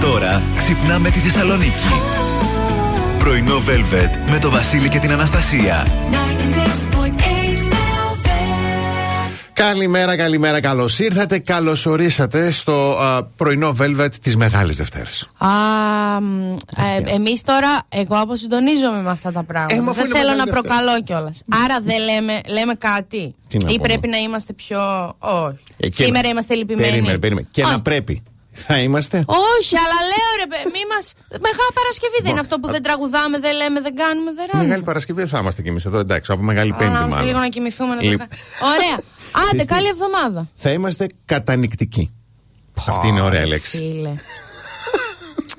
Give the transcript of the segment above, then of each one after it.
Τώρα ξυπνάμε τη Θεσσαλονίκη. Πρωινό Velvet με το Βασίλη και την Αναστασία. Καλημέρα, καλημέρα, καλώς ήρθατε. Καλώς ορίσατε στο πρωινό Velvet της Μεγάλης Δευτέρας. Ε, Εμείς τώρα, εγώ αποσυντονίζομαι με αυτά τα πράγματα. Ε, δεν θέλω να προκαλώ κιόλας. Άρα δεν λέμε, λέμε κάτι. Ή πρέπει να είμαστε πιο. Όχι. Ε, Σήμερα είμαστε λυπημένοι. Περίμενε, περίμενε. Και να πρέπει. Θα είμαστε. Όχι, αλλά λέω ρε, μη μα. Μεγάλη Παρασκευή δεν είναι αυτό που δεν τραγουδάμε, δεν λέμε, δεν κάνουμε, δεν ράνουμε. Μεγάλη Παρασκευή δεν θα είμαστε κι εμείς εδώ, εντάξει, από Μεγάλη Πέμπτη μάλλον. λίγο να κοιμηθούμε. Να Ωραία. Άντε, καλή εβδομάδα. Θα είμαστε κατανικτικοί. Αυτή είναι ωραία λέξη. Φίλε.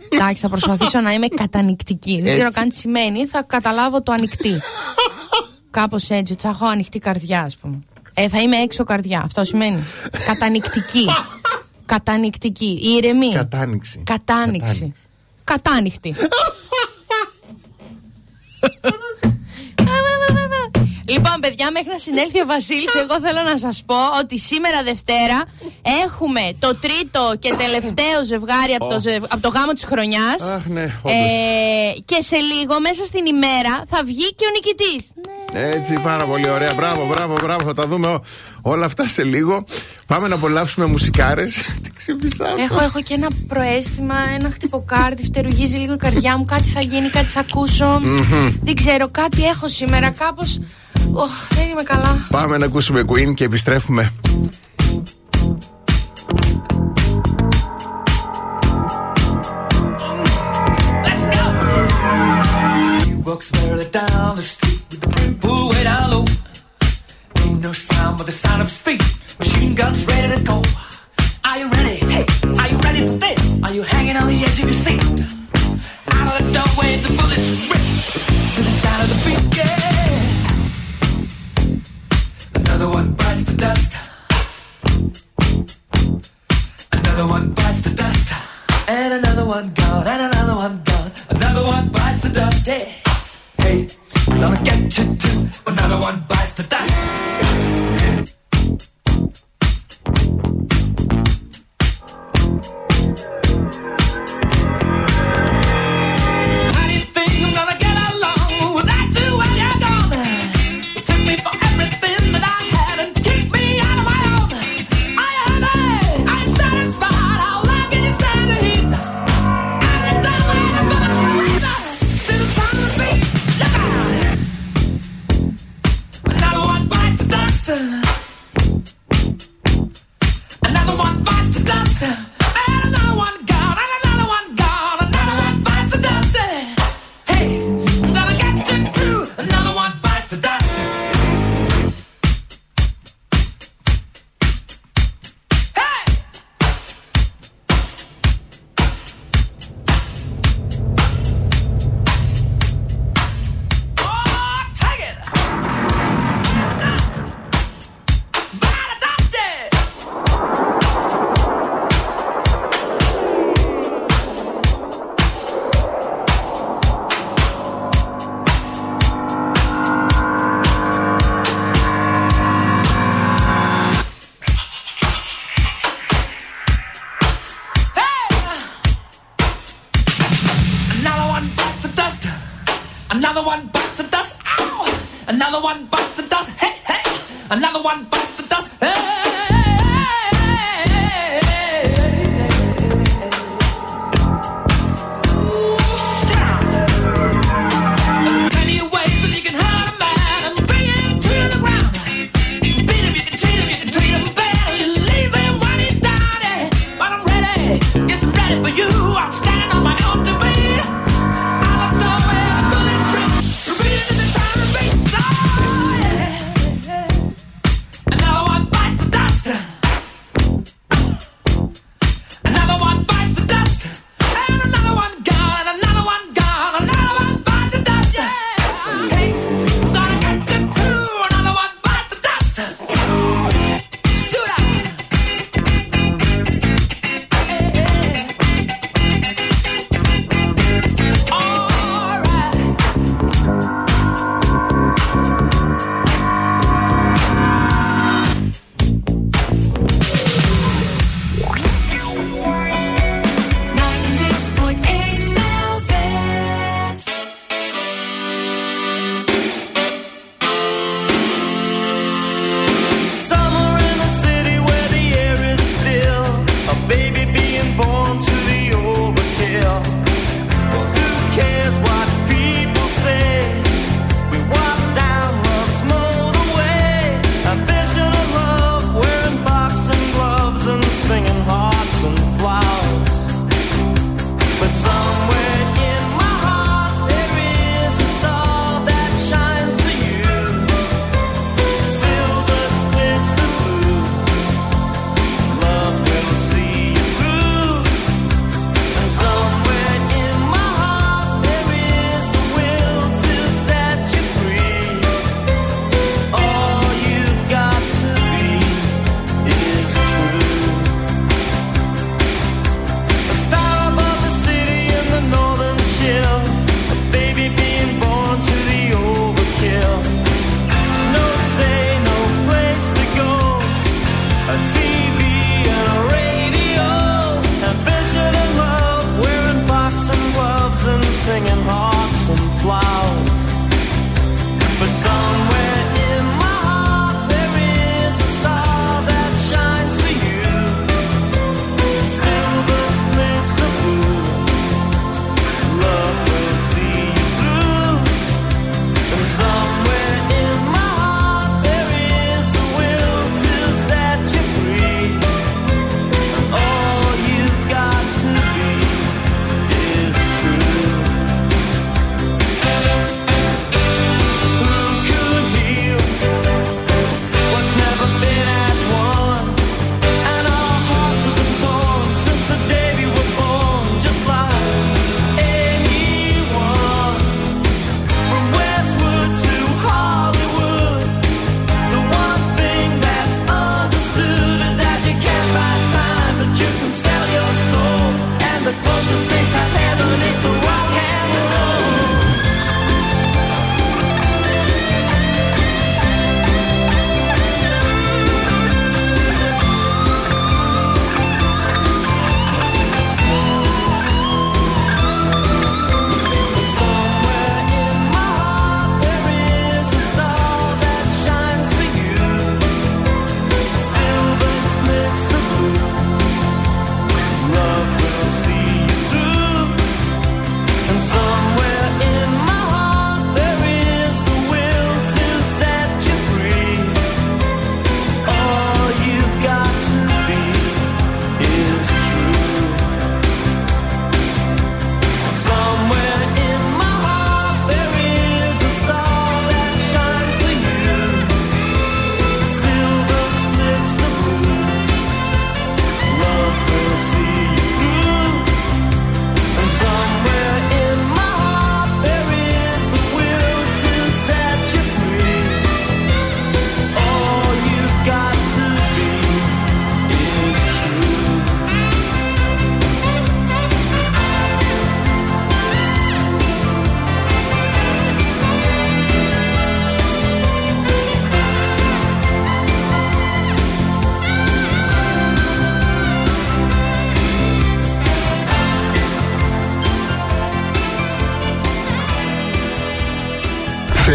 Εντάξει, θα προσπαθήσω να είμαι κατανικτική. Δεν ξέρω καν τι σημαίνει. Θα καταλάβω το ανοιχτή. Κάπως έτσι, ότι θα έχω ανοιχτή καρδιά, ας πούμε. Ε, θα είμαι έξω καρδιά. Αυτό σημαίνει. Κατανικτική. Κατανικτική. Ηρεμή. Κατάνοιξη. Κατάνοιξη. Κατάνοιχτη. Λοιπόν, παιδιά, μέχρι να συνέλθει ο Βασίλης, εγώ θέλω να σας πω ότι σήμερα Δευτέρα έχουμε το τρίτο και τελευταίο ζευγάρι από, το, ζευ... από το γάμο της χρονιάς. Αχ, ναι, ε, και σε λίγο, μέσα στην ημέρα, θα βγει και ο νικητής. Έτσι, πάρα πολύ ωραία. Μπράβο, μπράβο, μπράβο. Θα τα δούμε όλα αυτά σε λίγο. Πάμε να απολαύσουμε μουσικάρες. Τι ξυπνησάμε. Έχω, έχω και ένα προέστημα, ένα χτυποκάρδι. Φτερουγίζει λίγο η καρδιά μου. Κάτι θα γίνει, κάτι θα ακούσω. Δεν ξέρω, κάτι έχω σήμερα. Κάπως. Oh, δεν είμαι καλά. Πάμε να ακούσουμε Queen και επιστρέφουμε. Walks barely down the street with the brim pulled way down low. No sound but the sound of speed. Machine guns ready to go. Are you ready? Hey, are you ready for this? Are you hanging on the edge of your seat? Out of the doorway, the bullets rip to the sound of the beat. Yeah. Another one bites the dust. Another one bites the dust. And another one gone, and another one gone. Another one bites the dust. Hey, hey, gonna get you too. Another one bites the dust. the doctor.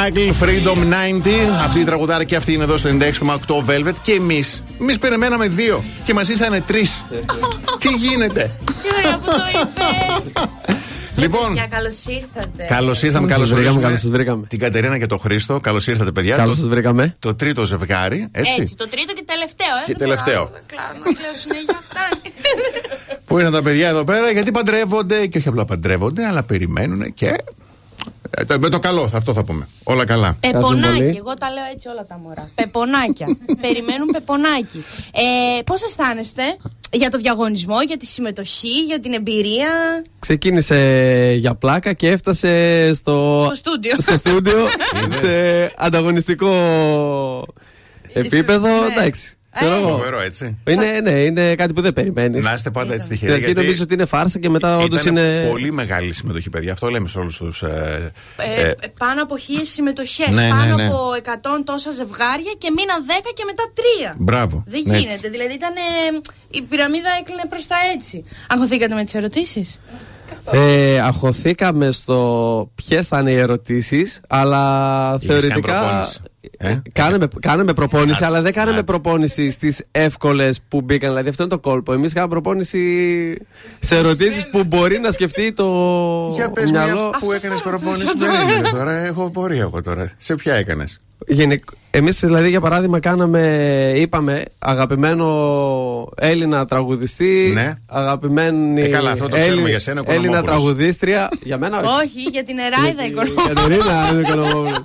Michael, Freedom 90. Αυτή η τραγουδάρα και αυτή είναι εδώ στο 96,8 Velvet. Και εμείς. Εμείς περιμέναμε δύο και μας ήρθανε τρεις. Τι γίνεται; Τι ωραία που το είπε. Λοιπόν, Για καλώς ήρθατε. καλώς ήρθαμε, Καλώς καλώ σας βρήκαμε, ορίσαμε. καλώς σας βρήκαμε. Την Κατερίνα και τον Χρήστο. Καλώς ήρθατε, παιδιά. Καλώς Το- σας βρήκαμε. Το τρίτο ζευγάρι, έτσι. Έτσι, το τρίτο και τελευταίο, ε. Και δεν τελευταίο. μπορώ να κλάω, να κλαίω συνέχεια αυτά. Πού είναι τα παιδιά εδώ πέρα, γιατί παντρεύονται και όχι απλά παντρεύονται, αλλά περιμένουν και. Ε, το- Με το καλό, αυτό θα πούμε. Όλα καλά. Πεπονάκι, πολύ. εγώ τα λέω έτσι όλα τα μωρά. Πεπονάκια. Περιμένουν πεπονάκι. Ε, Πώς αισθάνεστε για το διαγωνισμό, για τη συμμετοχή, για την εμπειρία; Ξεκίνησε για πλάκα και έφτασε στο, Στο στούντιο. στο στούντιο σε ανταγωνιστικό επίπεδο. Ναι. Εντάξει. Ξέρω Ε. εγώ. Φοβερό, έτσι. Είναι, ναι, είναι κάτι που δεν περιμένεις. Να είστε πάντα έτσι Στην τυχεροί. αρχή νομίζω ότι είναι φάρσα και μετά όντως ήταν είναι. πολύ μεγάλη συμμετοχή, παιδιά. Αυτό λέμε σε όλους τους. Ε, Ε, ε, πάνω από χίλιες συμμετοχές. Ναι, ναι, πάνω ναι. από 100 τόσα ζευγάρια και μείναν 10 και μετά 3. Μπράβο. Δεν Ναι, γίνεται. έτσι. Δηλαδή ήταν. ε, η πυραμίδα έκλεινε προς τα έτσι. Αγχωθήκατε με τις ερωτήσεις; Ε, αχωθήκαμε στο ποιες θα είναι οι ερωτήσεις, αλλά Είχες κάνει θεωρητικά. Προπόνηση. Ε; Κάναμε, κάναμε προπόνηση, Κάτσε, αλλά δεν κάναμε κάτσε. προπόνηση στις εύκολες που μπήκαν. Δηλαδή, αυτό είναι το κόλπο. Εμείς κάναμε προπόνηση σε ερωτήσεις που μπορεί να σκεφτεί το Για πες μυαλό. μια που έκανες προπόνηση. Περίμενε τώρα. Έχω πορεία εγώ τώρα. Σε ποια έκανες; Γενικ... Εμείς δηλαδή για παράδειγμα κάναμε, είπαμε αγαπημένο Έλληνα τραγουδιστή, Ναι. αγαπημένη Ε, καλά, αυτό το ξέρουμε για σένα, Έλληνα Οικονομόπουλος. τραγουδίστρια. για μένα όχι. Όχι, για την Εράιδα οικονομία. Κατερίνα είναι Οικονομόπουλος.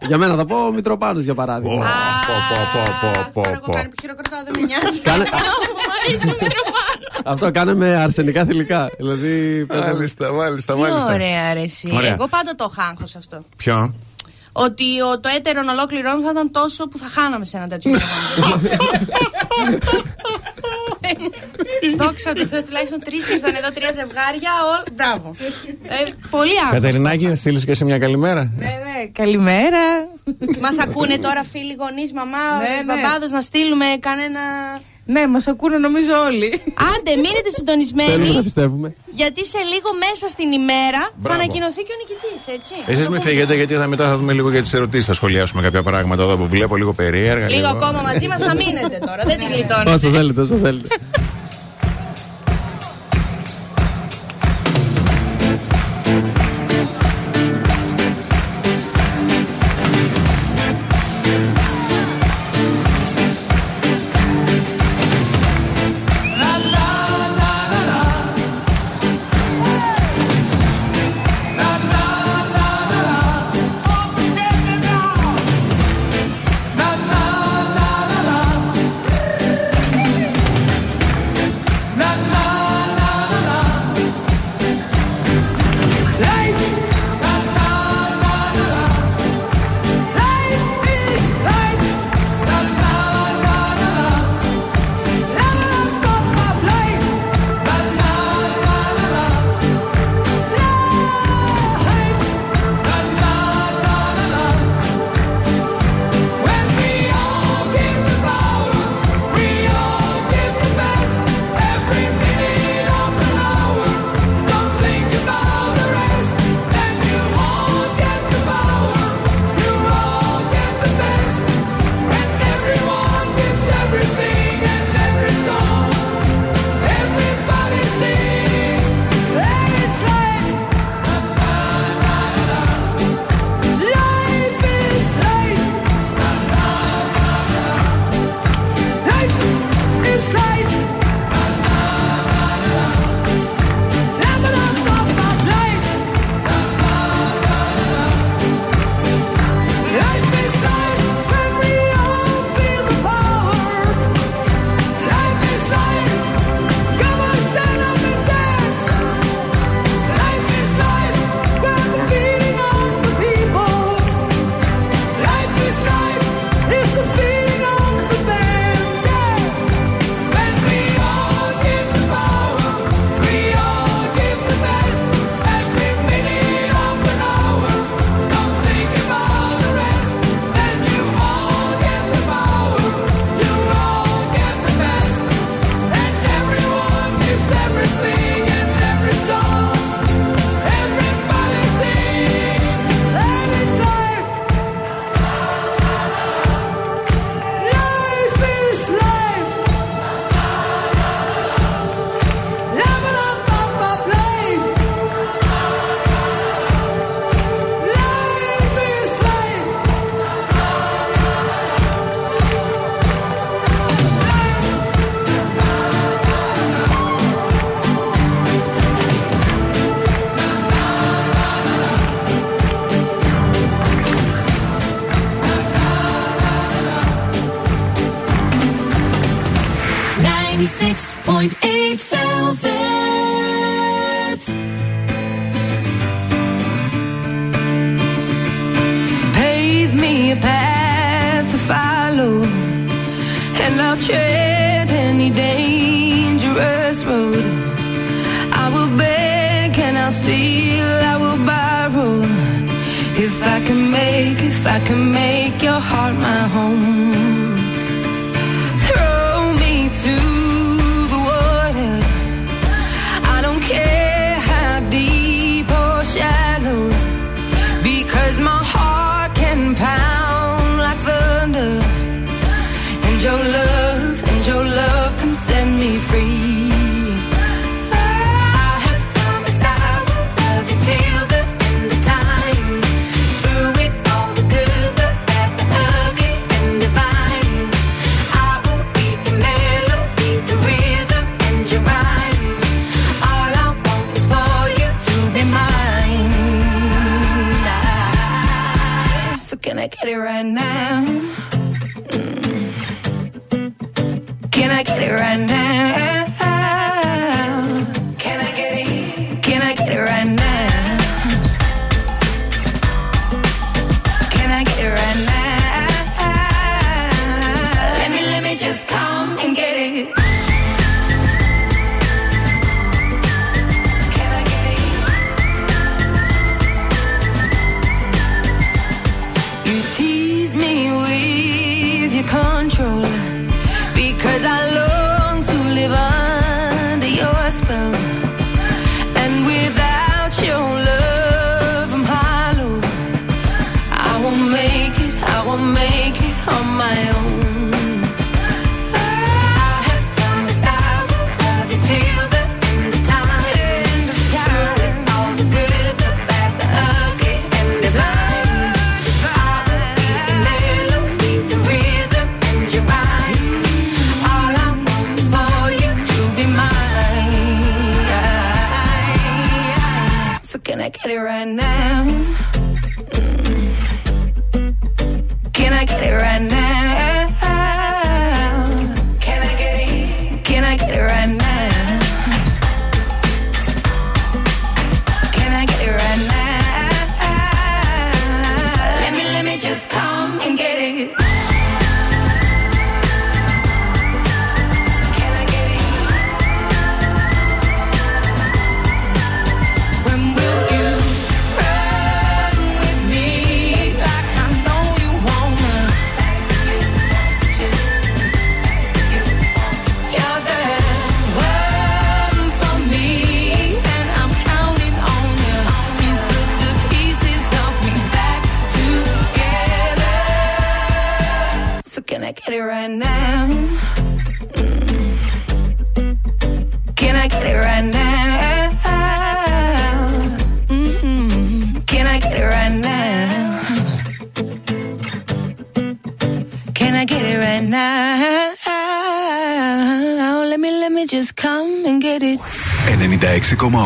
για μένα θα πω Μητροπάνος για παράδειγμα. Πω, πω, πω, πω, πω, Τώρα εγώ πω. κάνει που χειροκροτάω, δεν με νοιάζει. Κάνε- Μου αρέσει ο Μητροπάνος. Αυτό κάναμε αρσενικά θηλυκά. Δηλαδή, Μάλιστα, μάλιστα, Τι μάλιστα. ωραία αρέσει. Ωραία. Εγώ πάντα το χάγχο αυτό. Ποιο; Ότι ο, το έτερον ολόκληρό μου θα ήταν τόσο που θα χάναμε σε ένα τέτοιο πρόγραμμα. Δόξα τω Θεώ, τουλάχιστον τρεις ήρθαν εδώ, τρία ζευγάρια. Όλ... Μπράβο. Ε, πολύ άγχο. Κατερινάκη, θα στείλεις και σε μια καλημέρα. Ναι, ναι, καλημέρα. Μας ακούνε τώρα φίλοι γονείς, μαμά, Ναι, ναι, ναι. μπαμπάδες να στείλουμε κανένα. Ναι, μας ακούνε νομίζω όλοι. Άντε, μείνετε Θέλουμε να συντονισμένοι. πιστεύουμε. Γιατί σε λίγο μέσα στην ημέρα θα Μπράβο. ανακοινωθεί και ο νικητής, έτσι. Εσείς μην φύγετε, γιατί θα μετά θα δούμε λίγο για τις ερωτήσεις. Θα σχολιάσουμε κάποια πράγματα εδώ που βλέπω λίγο περίεργα. Λίγο ακόμα μαζί μας θα μείνετε τώρα, δεν την γλιτώνετε. Όσο θέλετε, όσο θέλετε. Como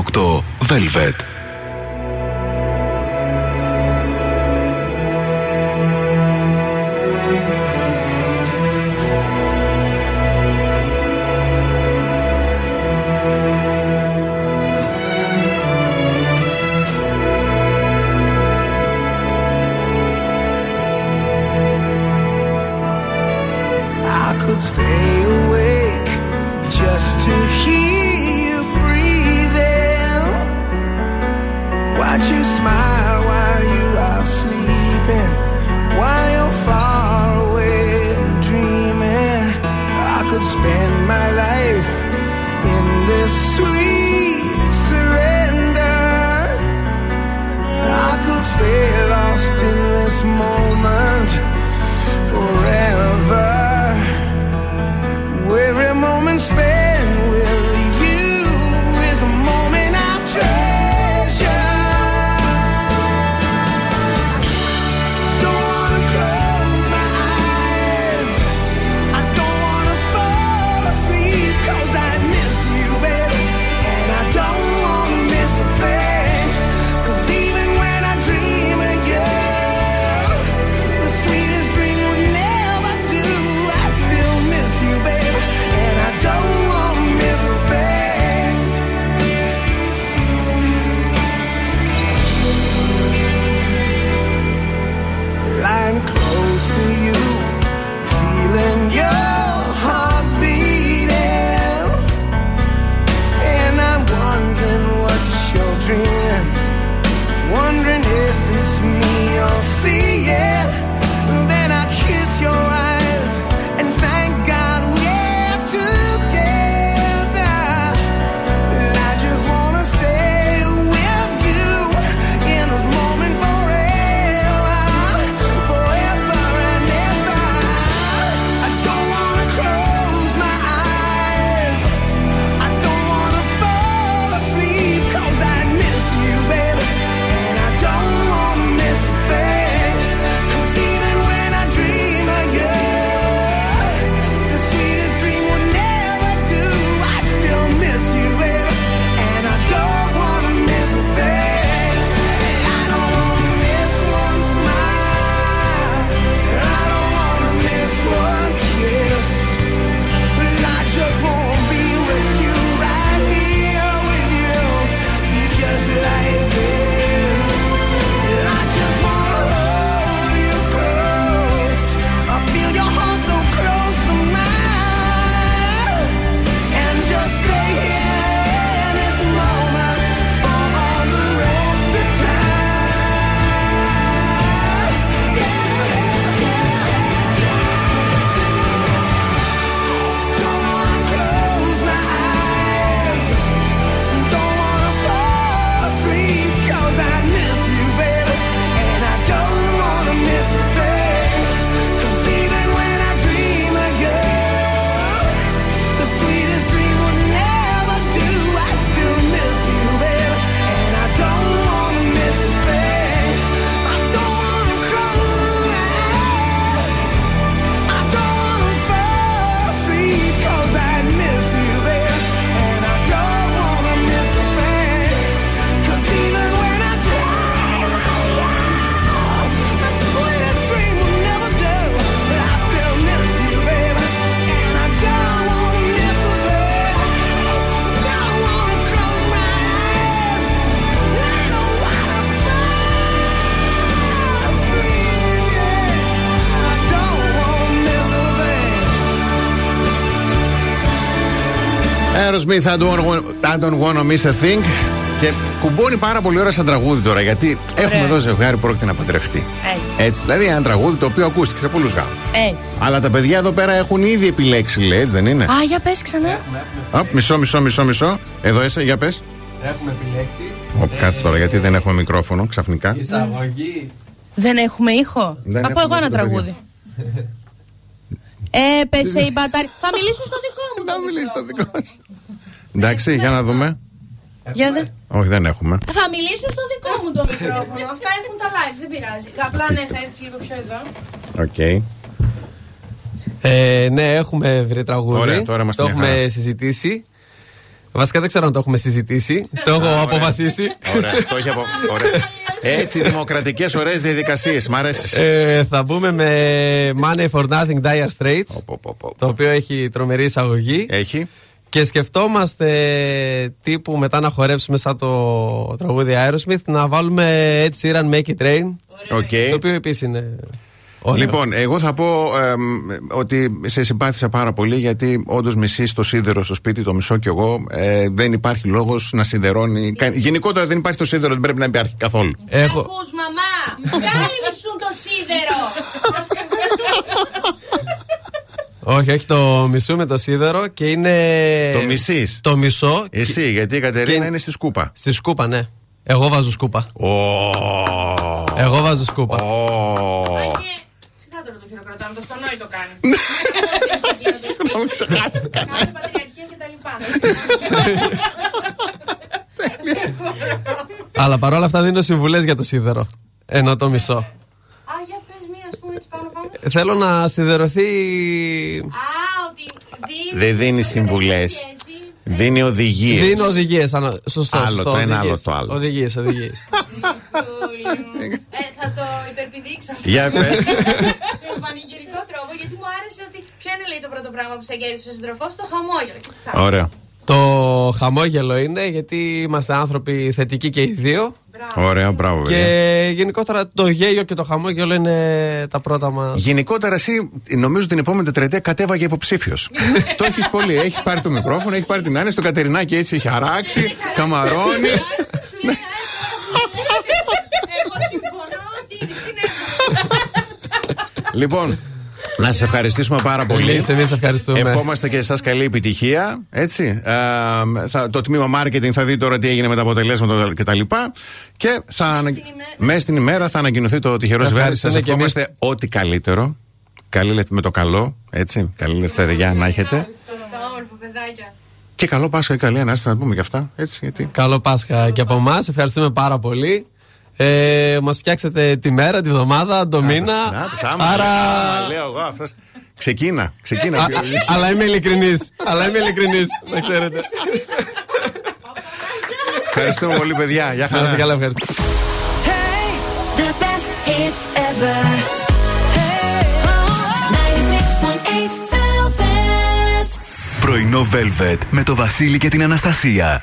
Aerosmith, I don't, want- I don't wanna miss a thing. Και κουμπώνει πάρα πολύ ώρα σαν τραγούδι τώρα, γιατί έχουμε εδώ ζευγάρι που πρόκειται να παντρευτεί. Έτσι. Έτσι, δηλαδή ένα τραγούδι το οποίο ακούστηκε σε πολλούς γάμους. Έτσι. Αλλά τα παιδιά εδώ πέρα έχουν ήδη επιλέξει, λέει, έτσι δεν είναι; Α, για πες ξανά. Α, μισό, μισό, μισό, μισό. Εδώ είσαι, για πες. Έχουμε επιλέξει Ω, κάτσε τώρα, γιατί δεν έχουμε μικρόφωνο ξαφνικά. εισαγωγή. Δεν έχουμε ήχο; Δεν Θα πω έχουμε εγώ ένα το παιδί. τραγούδι. Έπεσε η μπατάρια. Θα μιλήσω στο δικό μου. Να το μιλήσει το μικρόφωνο. δικό σου. Εντάξει, για να δούμε. Για δε- Όχι, δεν έχουμε. Θα μιλήσω στο δικό μου το μικρόφωνο. Αυτά έχουν τα live, δεν πειράζει. Απλά ναι, θα έρθεις λίγο πιο εδώ. Οκ. Ε, ναι, έχουμε βρει τραγούδι. Ωραία, τώρα είμαστε το μια έχουμε χαρά. συζητήσει. Βασικά δεν ξέρω αν το έχουμε συζητήσει. το έχω αποφασίσει. Ωραία, το έχει απο... Ωραία. Έτσι, δημοκρατικές, ωραίες διαδικασίες. Μ' αρέσεις. Ε, θα μπούμε με Money for Nothing Dire Straits. Το οποίο έχει τρομερή εισαγωγή. Έχει. Και σκεφτόμαστε τύπου μετά να χορέψουμε σαν το τραγούδι Aerosmith να βάλουμε Ed Sheeran Make It Rain. OK. Το οποίο επίσης είναι. ωραίο. Λοιπόν, εγώ θα πω εμ, ότι σε συμπάθησα πάρα πολύ γιατί όντως μισείς το σίδερο στο σπίτι, το μισώ κι εγώ. Ε, δεν υπάρχει λόγος να σιδερώνει. κα- Γενικότερα δεν υπάρχει το σίδερο, δεν πρέπει να υπάρχει καθόλου. Έχω, Ακούς μαμά, πάλι μισούν το σίδερο. όχι, όχι, το μισούμε το σίδερο και είναι. Το μισείς; Το μισό. Εσύ, γιατί η Κατερίνα και- είναι στη σκούπα. Στη σκούπα, ναι. Εγώ βάζω σκούπα. Ω. Εγώ βάζω σκούπα. Ω. Σιγά τώρα το χειροκροτάμε, το στονόι το κάνει. Συγγνώμη, ξεχάστηκα. Κάνει πατριαρχία και τα λοιπά. Αλλά παρόλα αυτά δίνω συμβουλές για το σίδερο. Ενώ το μισό. Α, για πες μία, ας πούμε, έτσι πάνω πάνω. Θέλω να σιδερωθεί. Α, ότι δίνει. Δεν δίνει συμβουλές. Δίνει οδηγίες. Δίνω οδηγίες. Σωστό. Άλλο σωστό, το ένα, οδηγίες. άλλο το άλλο. Οδηγίες, οδηγίες. Ε, θα το υπερπηδήξω. Για πες. Με πανηγυρικό τρόπο, γιατί μου άρεσε ότι. Ποιο είναι λέει το πρώτο πράγμα που σε γέρισε ο σύντροφό, το χαμόγελο. Και τι θα- Ωραία. Το χαμόγελο είναι γιατί είμαστε άνθρωποι θετικοί και οι δύο. Ωραία, μπράβο. Και παιδιά. γενικότερα το γέλιο και το χαμόγελο είναι τα πρώτα μας. Γενικότερα, εσύ νομίζω την επόμενη τετραετία κατέβαγε υποψήφιος. το έχεις πολύ. Έχεις πάρει το μικρόφωνο, έχεις πάρει την άνεση, το Κατερινάκι έτσι έχει αράξει, καμαρώνει. Σου λέει, «Α, Εγώ συμφωνώ ότι είναι συνέχεια. λοιπόν, να σα ευχαριστήσουμε πάρα πολύ. Εμείς, εμείς ευχαριστούμε. Ευχόμαστε και εσάς καλή επιτυχία. Έτσι. Ε, θα, το τμήμα marketing θα δει τώρα τι έγινε με τα αποτελέσματα κτλ. Και θα, ανα- μέσα στην ημέρα θα ανακοινωθεί το τυχερό ζευγάρι. Σας Ευχαριστούμε και εμείς. ευχόμαστε ό,τι καλύτερο. Καλή λευ- με το καλό. Έτσι. Καλή ελευθερία να έχετε. Τα όμορφα παιδάκια. Και καλό Πάσχα και καλή ανάσταση να πούμε και αυτά. Έτσι, γιατί. Καλό Πάσχα και από εμάς. Ευχαριστούμε πάρα πολύ. Ε, Μας φτιάξετε τη μέρα, τη βδομάδα, το μήνα. Να τους, άμα, Άρα. άμα λέω εγώ αυτός. Ξεκίνα, ξεκίνα. Α, αλλά είμαι ειλικρινής. αλλά είμαι ειλικρινής, να ξέρετε. Ευχαριστούμε πολύ, παιδιά. Γεια Να είστε χαρά. καλά, ευχαριστώ. The best hits ever. Hey, 96.8 Velvet. Πρωινό Velvet με το Βασίλη και την Αναστασία.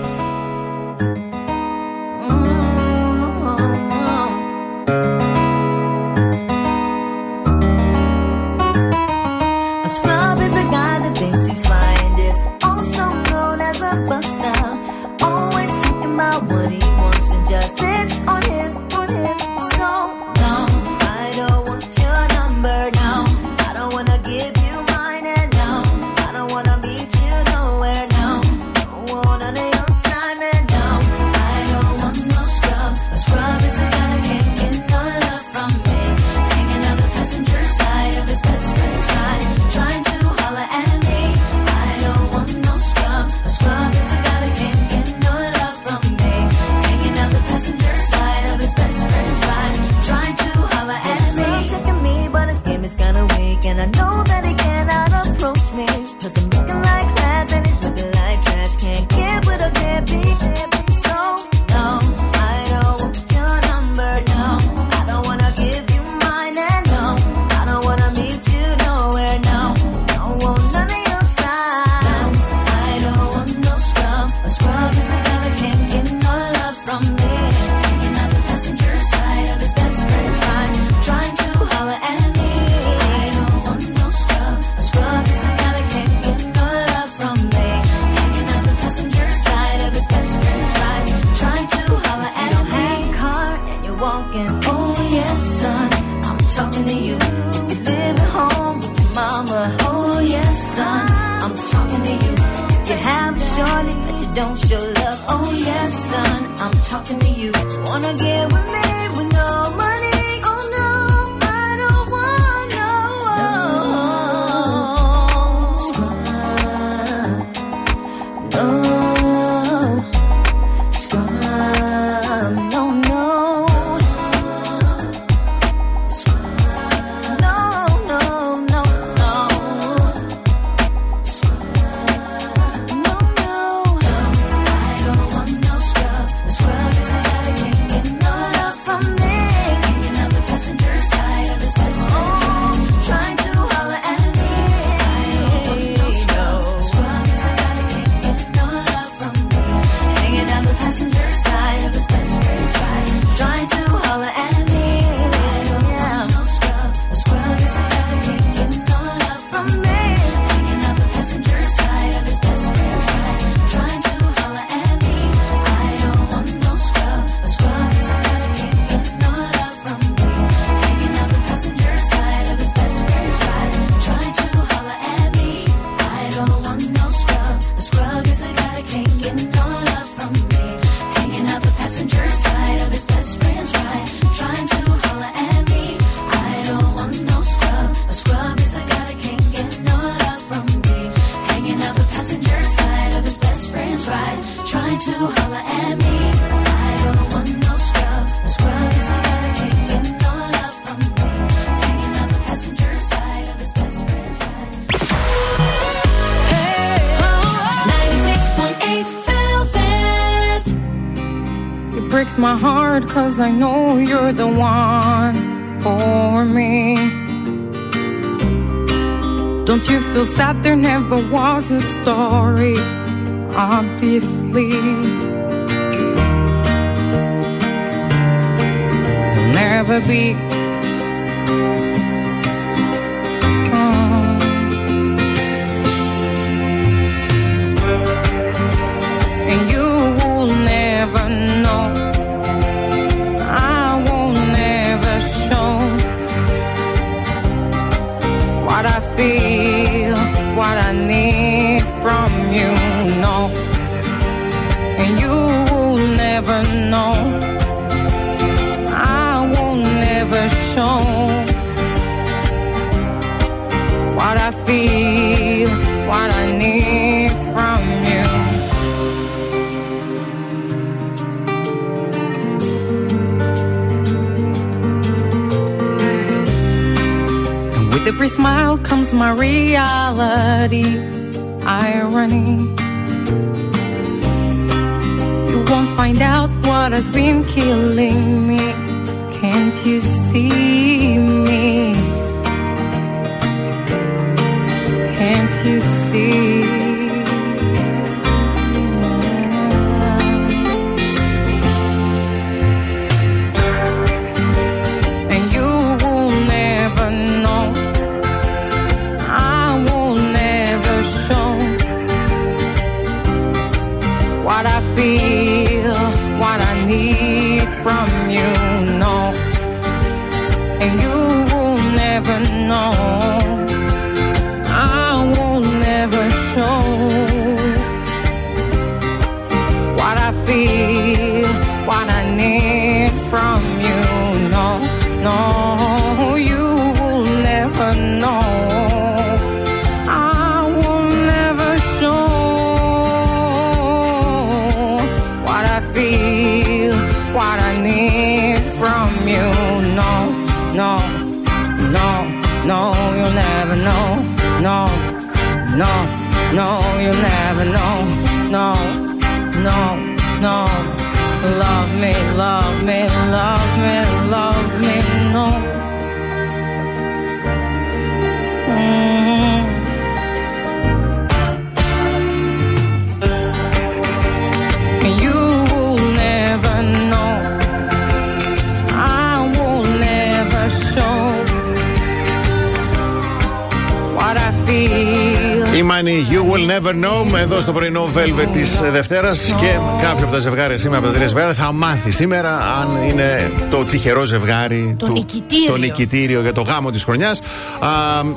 Δευτέρας. Και κάποιος από τα ζευγάρια σήμερα, από τα τρία ζευγάρια, θα μάθει σήμερα αν είναι το τυχερό ζευγάρι Το του. νικητήριο. Το νικητήριο για το γάμο της χρονιάς.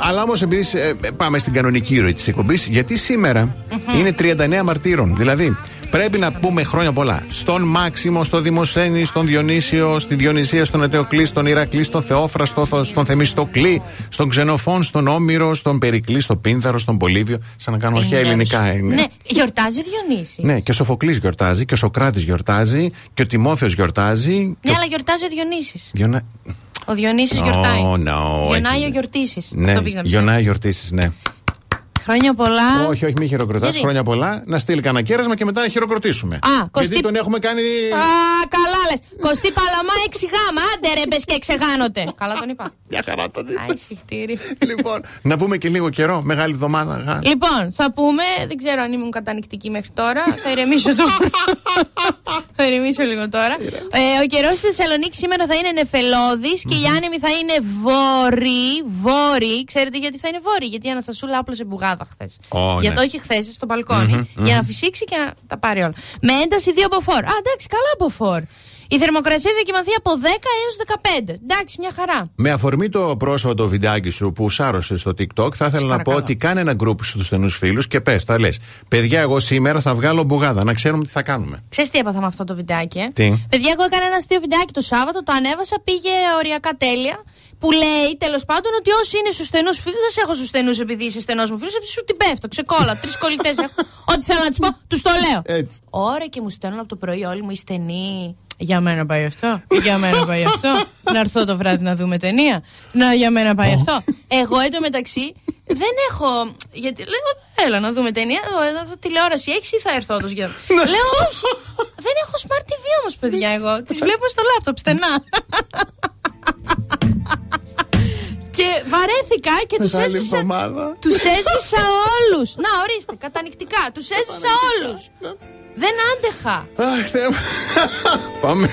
Αλλά όμως, επειδή ε, πάμε στην κανονική ροή της εκπομπής, γιατί σήμερα είναι 39 Μαρτύρων. Δηλαδή, πρέπει να πούμε χρόνια πολλά στον Μάξιμο, στον Δημοσθένη, στον Διονύσιο, στη Διονυσία, στον Ετεοκλή, στον Ηρακλή, στον Θεόφραστο, στο- στον Θεμιστοκλή, στον Ξενοφών, στον Όμηρο, στον Περικλή, στον Πίνθαρο, στον Πολύβιο. Σαν να κάνω αρχαία ελληνικά είναι. Ναι, γιορτάζει ο Διονύσης. Ναι, και ο Σοφοκλής γιορτάζει, και ο Σοκράτης γιορτάζει, και ο Τιμόθεος γιορτάζει. Ναι, αλλά γιορτάζει ο Διονύσης. Γιονά... Ο Διονύσης No, γιορτάει. no, Γιονάει έχει- ο γιορτήσεις. Ναι, Αυτό πήγες να πεις. Γιονάει γιορτήσεις, ναι. Χρόνια πολλά. Όχι, όχι, μη χειροκροτάς, Γιατί; χρόνια πολλά. Να στείλει κανένα κέρασμα και μετά να χειροκροτήσουμε. Α, κοστί- Γιατί τον έχουμε κάνει. Α, καλά λες. Κωστή Παλαμά 6 γάμα. Άντε ρε, μπες και ξεγάνονται. καλά τον είπα. Μια χαρά τον είπες. Άι, συχτήρι. λοιπόν, να πούμε και λίγο καιρό, μεγάλη εβδομάδα. γα. Λοιπόν, θα πούμε, δεν ξέρω αν ήμουν κατανικτική μέχρι τώρα. Θα ηρεμήσω τώρα. θα ηρεμήσω λίγο τώρα. Ε, ο καιρός στη Θεσσαλονίκη σήμερα θα είναι νεφελώδης και οι άνεμοι θα είναι βόρειοι. Βόρειοι. Ξέρετε γιατί θα είναι βόρειοι. Γιατί η Αναστασούλα άπλωσε μπουγάδα χθες. Ω, Για ναι. το όχι χθες στο μπαλκόνι. Για να φυσήξει και να τα πάρει όλα. Με ένταση 2 από 4. Α, εντάξει, καλά από 4. Η θερμοκρασία δοκιμαθεί από 10 έως 15. Εντάξει, μια χαρά. Με αφορμή το πρόσφατο βιντεάκι σου που σάρωσε στο TikTok, θα ήθελα να πω παρακαλώ. ότι κάνε ένα γκρουπ στους στενούς φίλους και πες, θα λες: Παιδιά, εγώ σήμερα θα βγάλω μπουγάδα, να ξέρουμε τι θα κάνουμε. Ξέρεις τι έπαθα με αυτό το βιντεάκι, ε; Τι; Παιδιά, εγώ έκανα ένα αστείο βιντεάκι το Σάββατο, το ανέβασα, πήγε οριακά τέλεια που λέει τέλος πάντων ότι όσοι είναι στους στενούς φίλους, δεν σε έχω στους στενούς επειδή είσαι στενός μου φίλος, σου την πέφτω, ξεκόλα. Τρεις κολλητές έχω. Ό,τι θέλω να τους πω, τους το λέω. Έτσι. Ωραία και μου στέλνουν από το πρωί όλοι μου οι στενοί. Για μένα πάει αυτό. Για μένα πάει αυτό. να έρθω το βράδυ να δούμε ταινία. Να για μένα πάει αυτό. Εγώ εντωμεταξύ δεν έχω. Γιατί λέω, έλα να δούμε ταινία. Εδώ τηλεόραση έχεις ή θα έρθω όντως για. λέω, όχι. Δεν έχω smart TV όμως, παιδιά, εγώ. Τις βλέπω στο λάπτοπ στενά. Και βαρέθηκα και τους έζησα. Τους έζησα όλους. Να, ορίστε, κατανοητικά. Τους έζησα όλους. Δεν άντεχα. Αχ, Πάμε.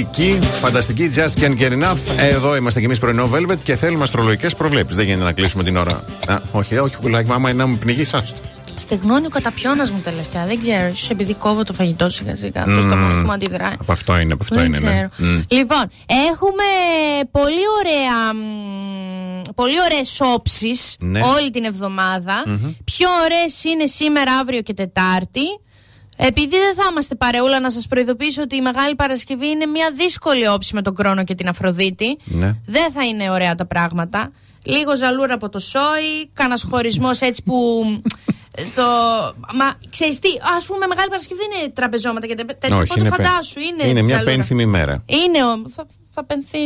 Εκπληκτική, φανταστική. Just can get enough. Εδώ είμαστε κι εμείς πρωινό Velvet και θέλουμε αστρολογικές προβλέψεις. Δεν γίνεται να κλείσουμε την ώρα. Α, όχι, όχι, πουλάκι, μάμα είναι να μου πνιγείς, άστο. Στεγνώνει ο καταπιώνας μου τελευταία. Δεν ξέρω. ίσως επειδή κόβω το φαγητό σιγά σιγά. Το στόμα μου αντιδράει. Από αυτό είναι, από αυτό Δεν είναι. ξέρω. Ναι. Μμ. Λοιπόν, έχουμε πολύ ωραία. μ, Πολύ ωραίες όψεις Ναι. όλη την εβδομάδα. Πιο ωραίες είναι σήμερα, αύριο και Τετάρτη. Επειδή δεν θα είμαστε παρεούλα, να σας προειδοποιήσω ότι η Μεγάλη Παρασκευή είναι μια δύσκολη όψη με τον Κρόνο και την Αφροδίτη. Ναι. Δεν θα είναι ωραία τα πράγματα. Λίγο ζαλούρα από το σόι, κανένας χωρισμός έτσι που. το, μα ξέρεις τι, ας πούμε, Μεγάλη Παρασκευή δεν είναι τραπεζώματα και τέτοια. Όχι, Οπότε είναι, πεν- φαντάσου, είναι. είναι μια ζαλούρα. πένθυμη μέρα. Είναι ο, θα, θα πενθεί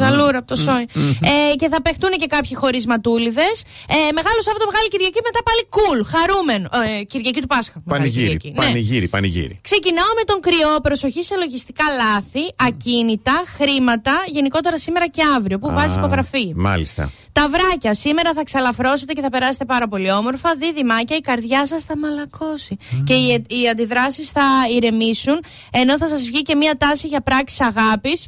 ζαλούρα από το σόι. Ε, και θα παιχτούν και κάποιοι χωρισματούλιδε. Ε, μεγάλο Σάββατο, Μεγάλη Κυριακή, μετά πάλι cool, χαρούμενο. Ε, Κυριακή του Πάσχα. Μεγάλη Πανηγύρι, Κυριακή, ναι. πανηγύρι, πανηγύρι. Ξεκινάω με τον κρυό. Προσοχή σε λογιστικά λάθη, ακίνητα, χρήματα, γενικότερα σήμερα και αύριο, που βάζει Α, υπογραφή. Μάλιστα. Τα βράκια, σήμερα θα ξαλαφρώσετε και θα περάσετε πάρα πολύ όμορφα. Δίδυμάκια, η καρδιά σας θα μαλακώσει. Και οι, οι αντιδράσεις θα ηρεμήσουν, ενώ θα σας βγει και μία τάση για πράξεις αγάπης.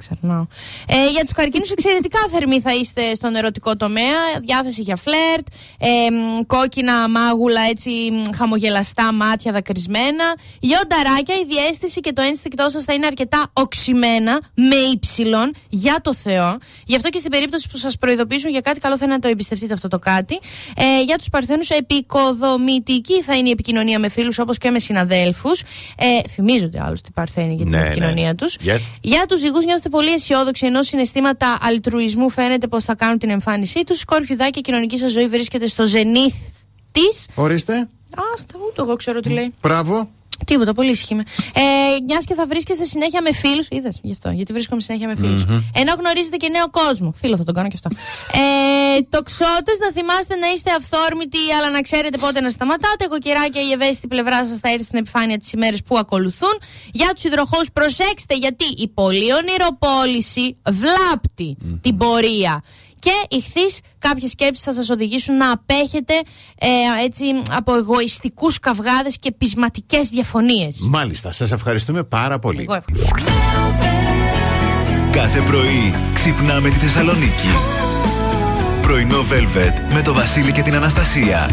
Ξερνάω. Ε, για τους καρκίνους, εξαιρετικά θερμοί θα είστε στον ερωτικό τομέα. Διάθεση για φλερτ, ε, μ, κόκκινα μάγουλα, έτσι μ, χαμογελαστά μάτια δακρυσμένα. Λιονταράκια, η διέστηση και το ένστικτό σας θα είναι αρκετά οξυμένα, με ύψιλον, για το Θεό. Γι' αυτό και στην περίπτωση που σας προειδοποιήσουν για κάτι, καλό θα είναι να το εμπιστευτείτε αυτό το κάτι. Ε, για τους Παρθένους, επικοδομητική θα είναι η επικοινωνία με φίλους όπως και με συναδέλφους. Ε, θυμίζονται άλλωστε οι Παρθένοι για την Ναι, ναι. επικοινωνία τους. Yes. Για τους ζυγούς νιώθετε πολύ αισιόδοξοι, ενώ συναισθήματα αλτρουισμού φαίνεται πως θα κάνουν την εμφάνισή τους. Σκορπιουδάκι, η κοινωνική σας ζωή βρίσκεται στο ζενήθ της. Ορίστε. Άστα, ούτε εγώ ξέρω τι λέει. Μπράβο. Τίποτα, πολύ ήσυχη είμαι. Ε, Μιας και θα βρίσκεστε συνέχεια με φίλους. Είδες γι' αυτό, γιατί βρίσκομαι συνέχεια με φιλου Ενώ γνωρίζετε και νέο κόσμο. Φίλο θα τον κάνω και αυτό. Ε, Τοξότες, να θυμάστε να είστε αυθόρμητοι, αλλά να ξέρετε πότε να σταματάτε. Κοκκυράκια, η ευαίσθητη πλευρά σας θα έρθει στην επιφάνεια τις ημέρες που ακολουθούν. Για τους υδροχώου, προσέξτε γιατί η πολλή ονειροπόληση βλάπτει την πορεία. Και ηχθείς κάποιες σκέψεις θα σας οδηγήσουν να απέχετε ε, έτσι, από εγωιστικούς καυγάδες και πεισματικές διαφωνίες. Μάλιστα, σας ευχαριστούμε πάρα πολύ. Εγώ ευχαριστώ. Κάθε πρωί ξυπνάμε τη Θεσσαλονίκη. Πρωινό Velvet με το Βασίλη και την Αναστασία.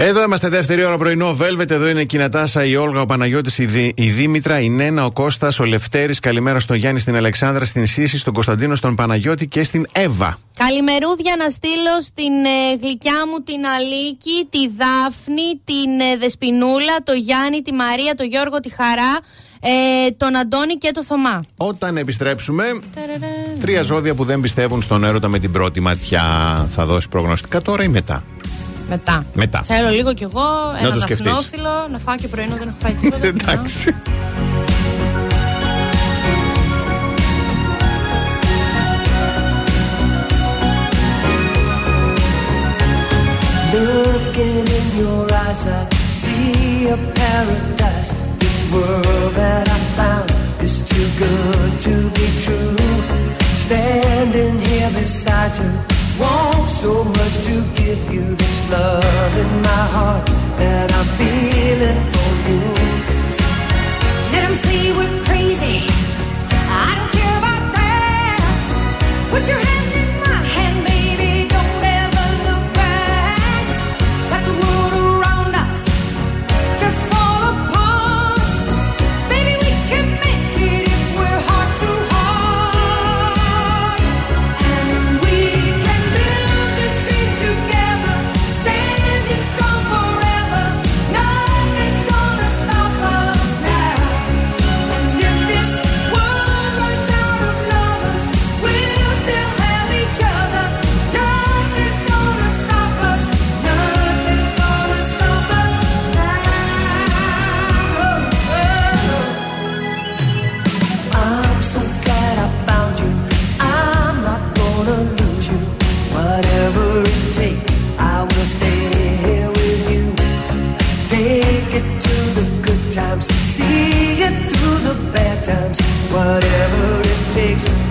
96.8 Εδώ είμαστε δεύτερη ώρα πρωινό Velvet. Εδώ είναι η Κινατάσα, η Όλγα, ο Παναγιώτης, η, Δη- η Δήμητρα, η Νένα, ο Κώστας, ο Λευτέρης. Καλημέρα στον Γιάννη, στην Αλεξάνδρα, στην Σύση, στον Κωνσταντίνο, στον Παναγιώτη και στην Εύα. Καλημερούδια να στείλω στην ε, γλυκιά μου την Αλίκη, τη Δάφνη, την ε, Δεσπινούλα, το Γιάννη, τη Μαρία, το Γιώργο, τη Χαρά, ε, τον Αντώνη και το Θωμά. Όταν επιστρέψουμε, τρία ζώδια που δεν πιστεύουν στον έρωτα με την πρώτη ματιά. Θα δώσει προγνωστικά τώρα ή μετά. Μετά. Μετά. Θέλω λίγο κι εγώ ένα το σκεφτείς. δαφνόφιλο, να φάω και πρωινό, δεν έχω φάει τίποτα. Εντάξει. Looking in your eyes, I see a paradise. This world that I found is too good to be true. Standing here beside you, want so much to give you this love in my heart that I'm feeling for you. Let 'em say we're crazy. I don't care about that. Put your hand the bad times, whatever it takes.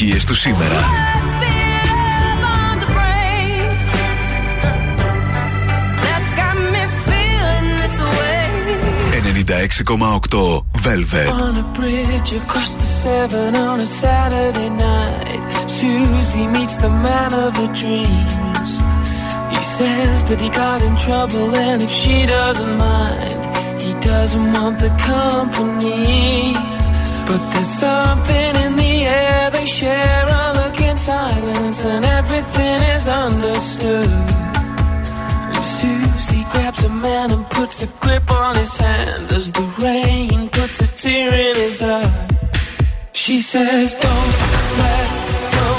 επιτυχίες του σήμερα. 96,8 Velvet. On a bridge across the Severn on a Saturday night, Susie meets the man of her dreams. He says that he got in trouble, and if she doesn't mind, he doesn't want the company. But there's something in the the they share a look in silence, and everything is understood. And Susie grabs a man and puts a grip on his hand as the rain puts a tear in his eye. She says, Don't let go.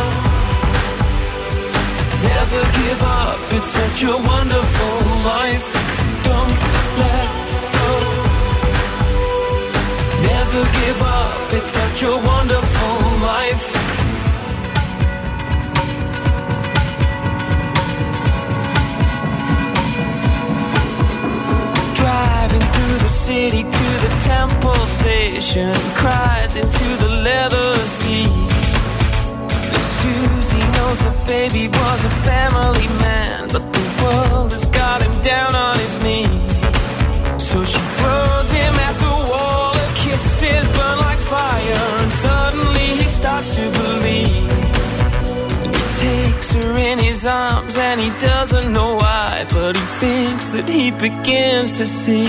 Never give up. It's such a wonderful life. Don't let go. Never give up. It's such a wonderful city to the temple station, cries into the leather seat. Susie knows her baby was a family man, but the world has got him down on his knees. So she throws him at the wall, her kisses burn like fire, and suddenly he starts to believe. He takes her in his arms, and he doesn't know why, but he thinks that he begins to see.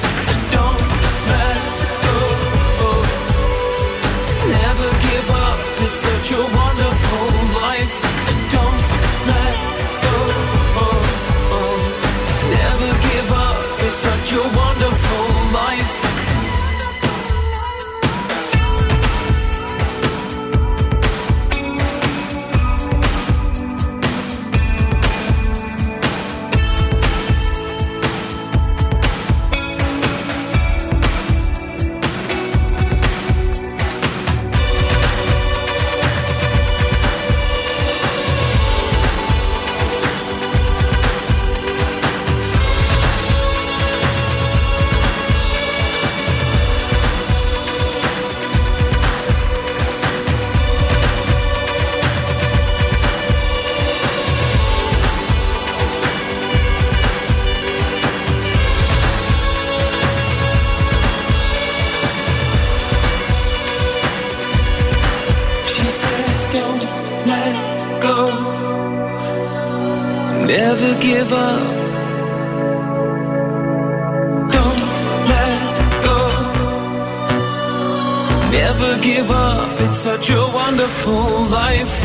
Never give up. It's such a wonderful life.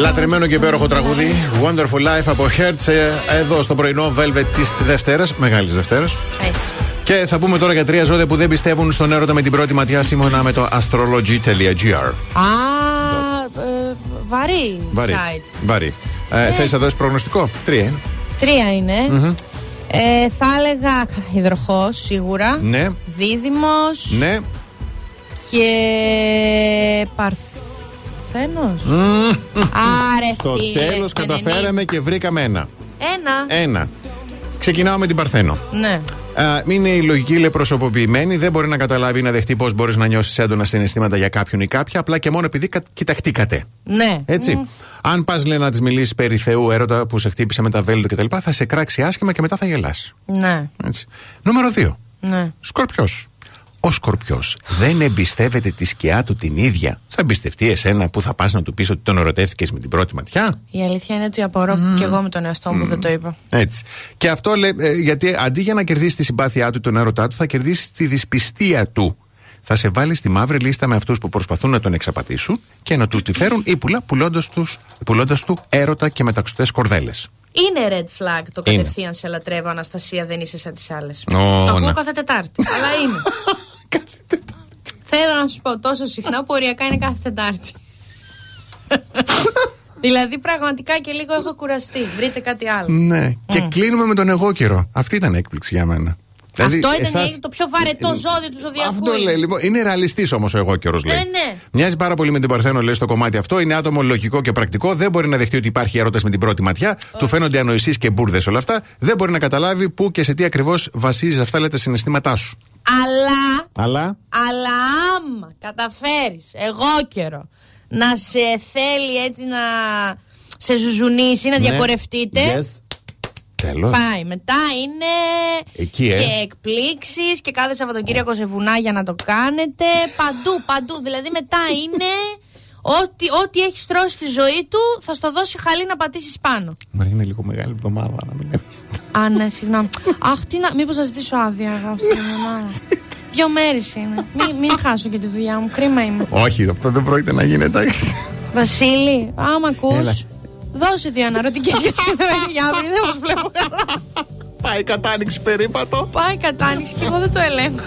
Λατρεμένο και υπέροχο τραγούδι Wonderful Life από Hertz ε, εδώ στο πρωινό Velvet της Δευτέρας, Μεγάλης Δευτέρας. Έτσι. Και θα πούμε τώρα για τρία ζώδια που δεν πιστεύουν στον έρωτα με την πρώτη ματιά σύμφωνα με το astrology.gr. Α, ε, βαρύ, Βαρύ. site. Βαρύ. Ε, Θες να δώσεις προγνωστικό; Τρία είναι. Τρία είναι. Ε, θα έλεγα υδροχός σίγουρα. Ναι, Δίδυμος ναι. και παρθένος. Άρε Στο φίλε, τέλος στο καταφέραμε και βρήκαμε ένα. 90. Ένα. Ένα. Ξεκινάω με την Παρθένο. Ναι. Α, είναι η λογική, λέει, προσωποποιημένη. Δεν μπορεί να καταλάβει ή να δεχτεί πώς μπορείς να νιώσεις έντονα συναισθήματα για κάποιον ή κάποια, απλά και μόνο επειδή κα- κοιταχτήκατε. Ναι. Έτσι. Αν πας, λέει, να της μιλήσεις περί Θεού έρωτα που σε χτύπησε με τα βέλη κτλ., θα σε κράξει άσχημα και μετά θα γελάσει. Ναι. Έτσι. Νούμερο 2. Ναι. Σκορπιός. Ο Σκορπιός δεν εμπιστεύεται τη σκιά του την ίδια. Θα εμπιστευτεί εσένα που θα πας να του πεις ότι τον ερωτεύτηκε με την πρώτη ματιά; Η αλήθεια είναι ότι απορώ και εγώ με τον εαυτό μου δεν το είπα. Έτσι. Και αυτό λέει, ε, γιατί αντί για να κερδίσεις τη συμπάθειά του, τον έρωτά του, θα κερδίσεις τη δυσπιστία του. Θα σε βάλει στη μαύρη λίστα με αυτούς που προσπαθούν να τον εξαπατήσουν και να του τη φέρουν ύπουλα, πουλώντας του έρωτα και μεταξωτές κορδέλες. Είναι red flag το Είναι. κατευθείαν σε λατρεύω, Αναστασία, δεν είσαι σαν τις άλλες. Ω, το ακούω να. κάθε Τετάρτη. αλλά είναι. Θέλω να σου πω τόσο συχνά που οριακά είναι κάθε Τετάρτη. δηλαδή πραγματικά και λίγο έχω κουραστεί. Βρείτε κάτι άλλο. Ναι. Και κλείνουμε με τον εγώ καιρό. Αυτή ήταν έκπληξη για μένα. Δηλαδή, Αυτό ήταν εσάς- το πιο βαρετό ζώδιο του ζωδιακού. Αυτό λέει λοιπόν. Είναι ρεαλιστής όμως ο εγώ καιρός λέει. Ναι, ναι. Μοιάζει πάρα πολύ με την Παρθένο, λέει στο κομμάτι αυτό. Είναι άτομο λογικό και πρακτικό. Δεν μπορεί να δεχτεί ότι υπάρχει έρωτα με την πρώτη ματιά. Του φαίνονται ανοησίες και μπουρδες όλα αυτά. Δεν μπορεί να καταλάβει πού και σε τι ακριβώς βασίζει αυτά λέει τα συναισθήματά σου. Αλλά, Αλλά; αλλά άμα καταφέρεις εγώ καιρό να σε θέλει έτσι να σε ζουζουνίσει, να Ναι. διακορευτείτε. Yes. Τέλος. Πάει. Μετά είναι Εκεί, ε. και εκπλήξεις και κάθε Σαββατοκύριακο σε βουνά για να το κάνετε. Παντού, παντού. Δηλαδή μετά είναι ό,τι, ό,τι έχει στρώσει στη ζωή του θα στο δώσει χαλή να πατήσεις πάνω. Μα είναι λίγο μεγάλη εβδομάδα να μην Α, ναι, συγγνώμη. Αχ, τι να. Μήπως θα ζητήσω άδεια εγώ αυτή την εβδομάδα. Δύο μέρες είναι. Μην, μην χάσω και τη δουλειά μου. Κρίμα είμαι. Όχι, αυτό δεν πρόκειται να γίνει, εντάξει. Βασίλη, άμα ακούς. Έλα. Δώσε δύο αναρωτικέ για σήμερα και για αύριο. Δεν μας βλέπω καλά. Πάει κατάνοιξη περίπατο. Πάει κατάνοιξη και εγώ δεν το ελέγχω.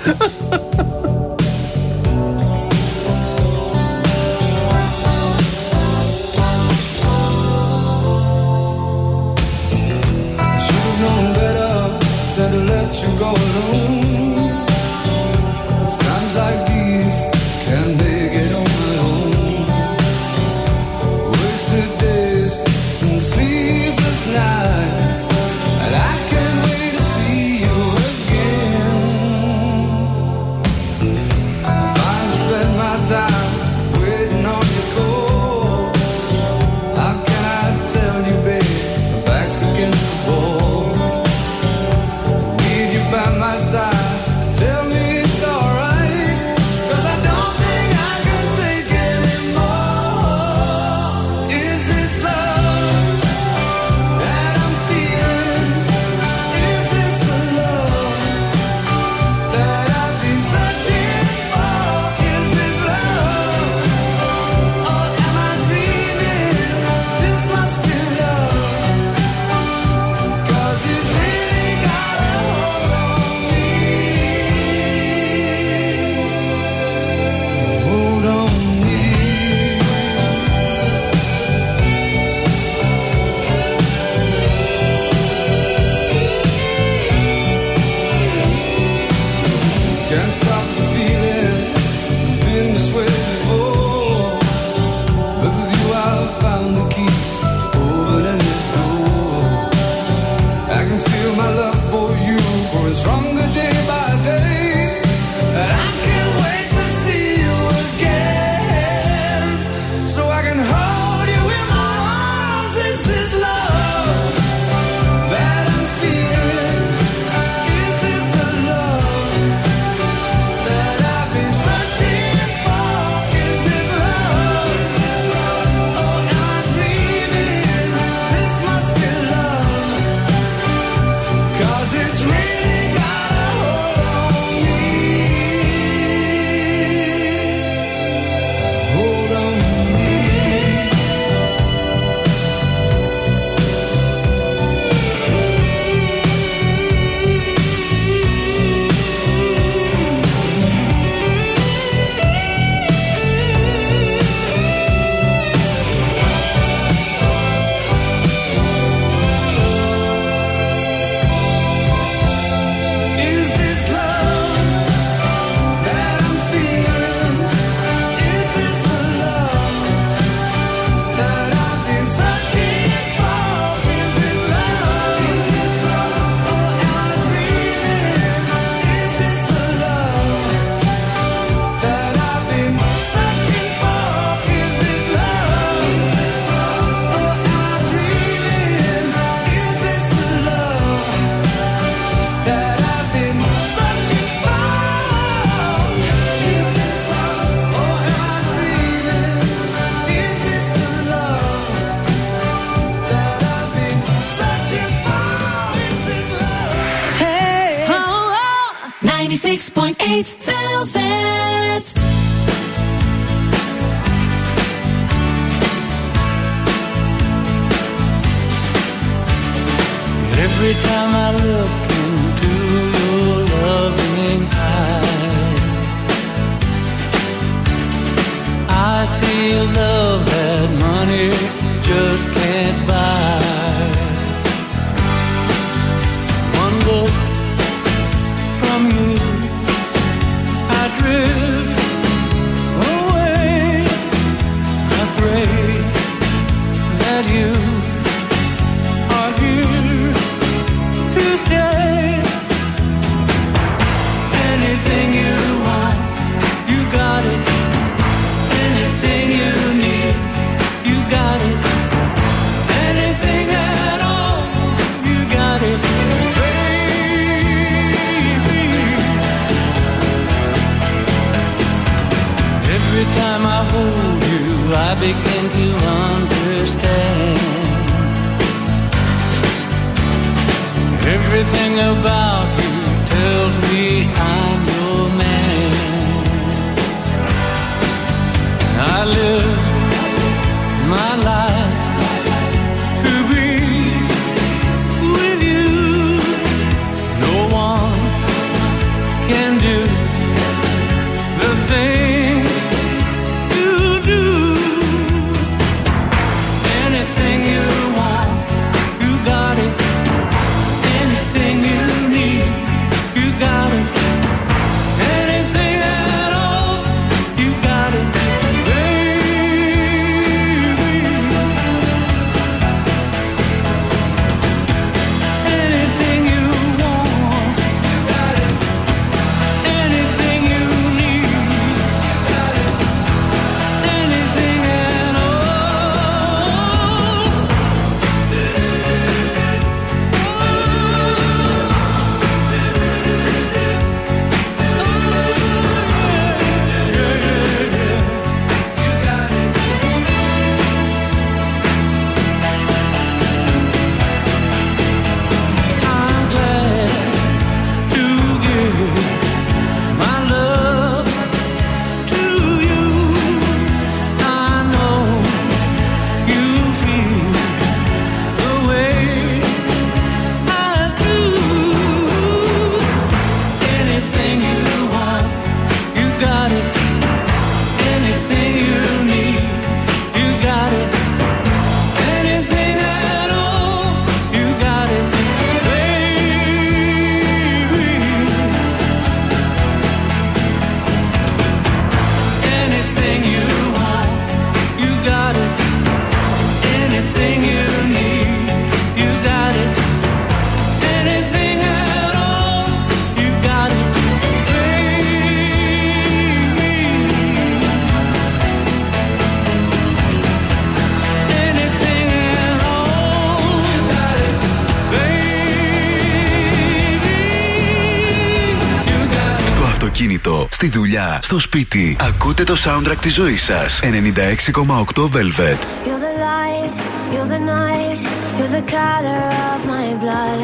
στο σπίτι. Ακούτε το soundtrack της ζωής σας. 96,8 Velvet. You're the light, you're the night, you're the color of my blood.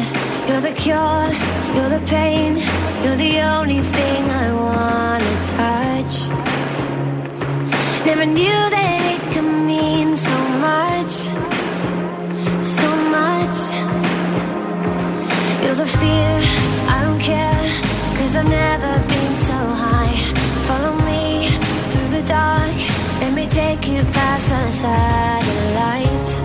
You're the cure, you're the pain, you're the only thing I wanna touch. Never knew that it could mean so much, so much. You're the fear, I don't care, cause I've never dark. Let me take you past our satellites.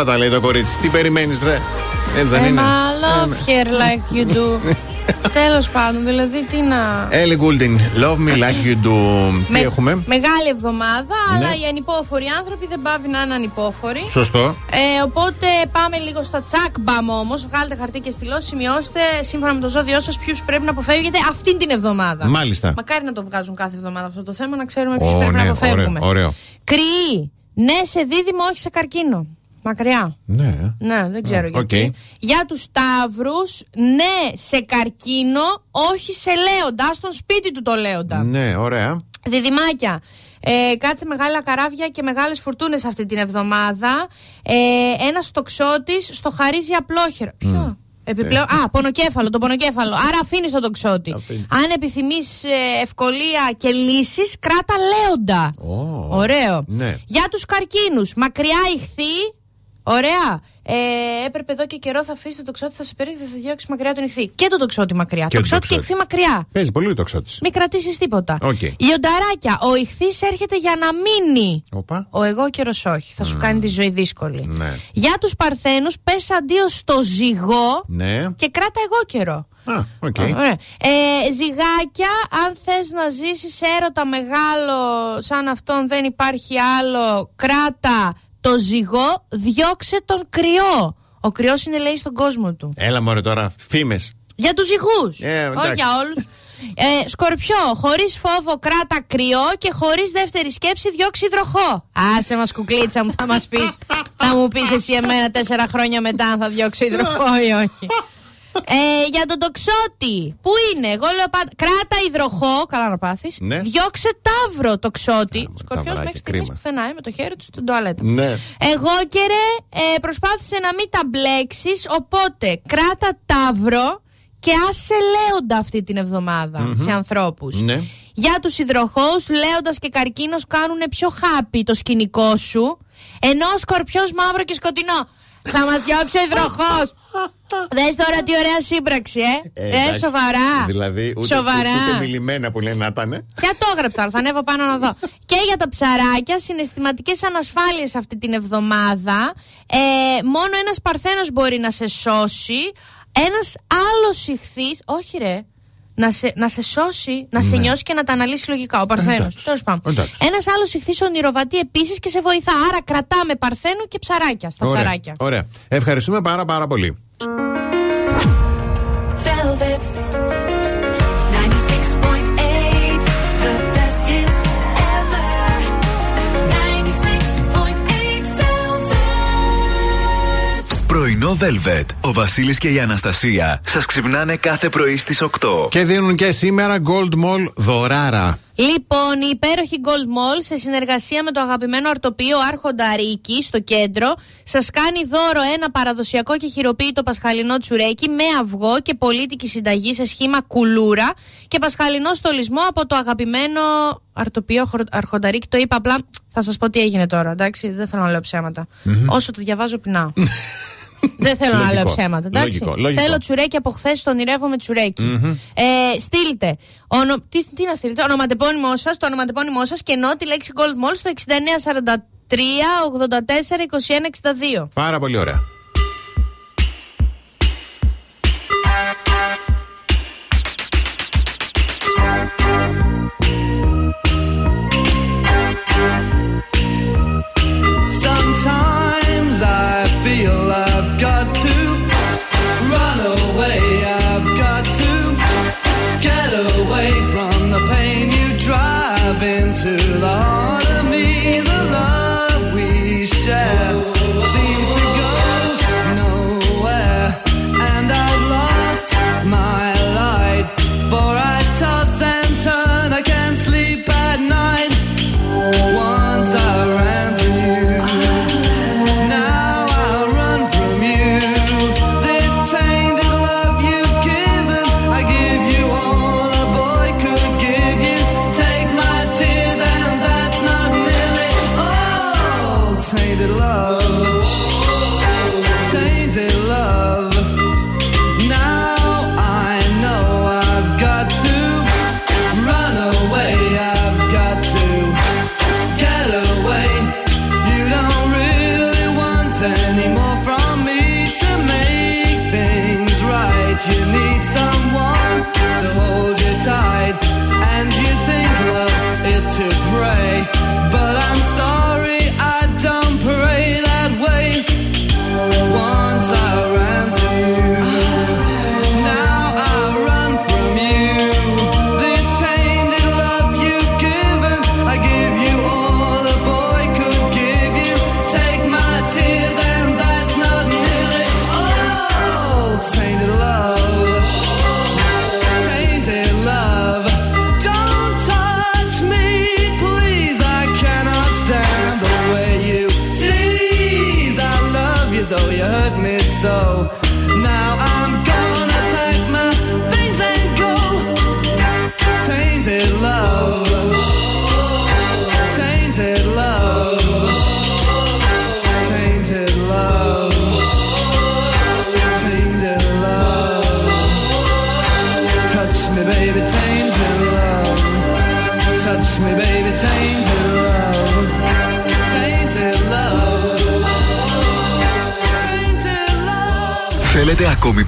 Σωστά τα λέει το κορίτσι. Τι περιμένεις, ρε. Έτσι δεν Ε, είναι. μα love her like you do. Τέλος πάντων, δηλαδή τι να. Έλλη Γκούλτιν, love me like you do. Τι Με- έχουμε; Μεγάλη εβδομάδα, Ναι. αλλά οι ανυπόφοροι άνθρωποι δεν πάβει να είναι ανυπόφοροι. Σωστό. Ε, οπότε πάμε λίγο στα τσακ μπαμ όμως. Βγάλτε χαρτί και στυλό, σημειώστε σύμφωνα με το ζώδιό σας ποιου πρέπει να αποφεύγετε αυτήν την εβδομάδα. Μάλιστα. Μακάρι να το βγάζουν κάθε εβδομάδα αυτό το θέμα, να ξέρουμε ποιου Ω, πρέπει ναι, να αποφεύγουμε. ωραίο, ωραίο. Κρυή. Ναι σε δίδυμο, όχι σε καρκίνο. Μακριά. Ναι. Ναι, δεν ξέρω Α, γιατί. οκ. Για τους Σταύρους, ναι σε καρκίνο, όχι σε λέοντα. Στον σπίτι του το λέοντα. Ναι, ωραία. Διδυμάκια. Ε, κάτσε μεγάλα καράβια και μεγάλες φουρτούνες αυτή την εβδομάδα. Ε, ένας τοξότης στο χαρίζει απλόχερο. Ποιο; Επιπλέον, α, πονοκέφαλο, το πονοκέφαλο. Άρα αφήνει τον τοξότη. Αν επιθυμείς ευκολία και λύσεις, κράτα λέοντα. Ωραίο. Ναι. Για τους καρκίνους, μακριά ιχθύ. Ωραία. Ε, έπρεπε εδώ και καιρό θα αφήσει το τοξότη, θα σε περίεργε, θα διώξει μακριά τον ιχθύ. Και το τοξότη μακριά. Και το τοξότη και τοξότη. ιχθύ μακριά. Παίζει πολύ τοξότη. Μην κρατήσεις τίποτα. Οκ. Λιονταράκια, ο ιχθύς έρχεται για να μείνει. Όπα. Ο αιγόκερο όχι. Θα σου κάνει τη ζωή δύσκολη. Ναι. Για τους Παρθένους, πες αντίο στο ζυγό Ναι. και κράτα αιγόκερο. Α, οκ. Ωραία. Ε, ζυγάκια, αν θες να ζήσεις έρωτα μεγάλο σαν αυτόν δεν υπάρχει άλλο, κράτα το ζυγό, διώξε τον κριό. Ο κριός είναι λέει στον κόσμο του. Έλα μωρέ τώρα, φήμες. Για τους ζυγούς, Ε, εντάξει. όχι για όλους. Ε, σκορπιό, χωρίς φόβο κράτα κριό και χωρίς δεύτερη σκέψη διώξε υδροχόο. Άσε μας κουκλίτσα μου, θα μας πεις. θα μου πεις εσύ εμένα τέσσερα χρόνια μετά αν θα διώξω υδροχό ή όχι. Ε, για τον τοξότη, πού είναι, εγώ λέω πάντα. Κράτα υδροχό, καλά να πάθεις Ναι. Διώξε ταύρο τοξότη. Σκορπιός ταυράκι, μέχρι στιγμής κρίμα. πουθενά, ε, με το χέρι του στην τουαλέτα. Ναι. Εγώ και ρε, ε, προσπάθησε να μην τα μπλέξεις. Οπότε κράτα ταύρο και άσε λέοντα αυτή την εβδομάδα σε ανθρώπους. Ναι. Για τους υδροχώου, λέοντας και καρκίνος κάνουν πιο χάπι το σκηνικό σου. Ενώ ο σκορπιός μαύρο και σκοτεινό. Θα μας διώξει ο υδροχός. Δες τώρα τι ωραία σύμπραξη, ε. Ε, εντάξει. σοβαρά. Δηλαδή, ούτε, Σοβαρά. ούτε μιλημένα που λένε να ήταν. Ποια το έγραψα, αλλά θα ανέβω πάνω να δω. και για τα ψαράκια, συναισθηματικές ανασφάλειες αυτή την εβδομάδα. Ε, μόνο ένας παρθένος μπορεί να σε σώσει. Ένας άλλος ηχθή, όχι ρε, να σε, να σε σώσει, να σε νιώσει και να τα αναλύσει λογικά. Ο Παρθένος. Ναι. Εντάξει. Τέλος πάντων. Εντάξει. Ένας άλλος ηχθής ονειροβατεί επίσης και σε βοηθά. Άρα κρατάμε Παρθένου και ψαράκια στα Ωραία. ψαράκια. Ωραία. Ευχαριστούμε πάρα πάρα πολύ. Πρωινό Velvet. Ο Βασίλης και η Αναστασία σας ξυπνάνε κάθε πρωί στις 8. Και δίνουν και σήμερα Gold Mall δωράρα. Λοιπόν, η υπέροχη Gold Mall σε συνεργασία με το αγαπημένο αρτοπείο Άρχοντα Ρίκη στο κέντρο σας κάνει δώρο ένα παραδοσιακό και χειροποίητο πασχαλινό τσουρέκι με αυγό και πολίτικη συνταγή σε σχήμα κουλούρα και πασχαλινό στολισμό από το αγαπημένο αρτοπείο Χορ- Άρχοντα Ρίκη. Το είπα απλά, θα σας πω τι έγινε τώρα, εντάξει, δεν θέλω να λέω ψέματα. Όσο το διαβάζω, πεινάω. Δεν θέλω να λέω Λογικό. ψέματα. Εντάξει. Λογικό, λογικό. Θέλω τσουρέκι από χθες, τον ονειρεύομαι τσουρέκι. Ε, στείλτε. Ονο... Τι, τι να στείλετε, ονοματεπώνυμό σας, το ονοματεπώνυμό σας και ενώ τη λέξη Gold Mall στο 6943 84 21 62. Πάρα πολύ ωραία.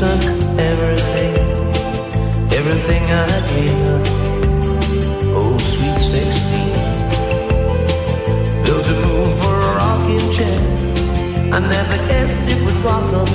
Took everything, everything I gave her. Oh, sweet 16. Built a moon for a rocking chair. I never guessed it would walk. up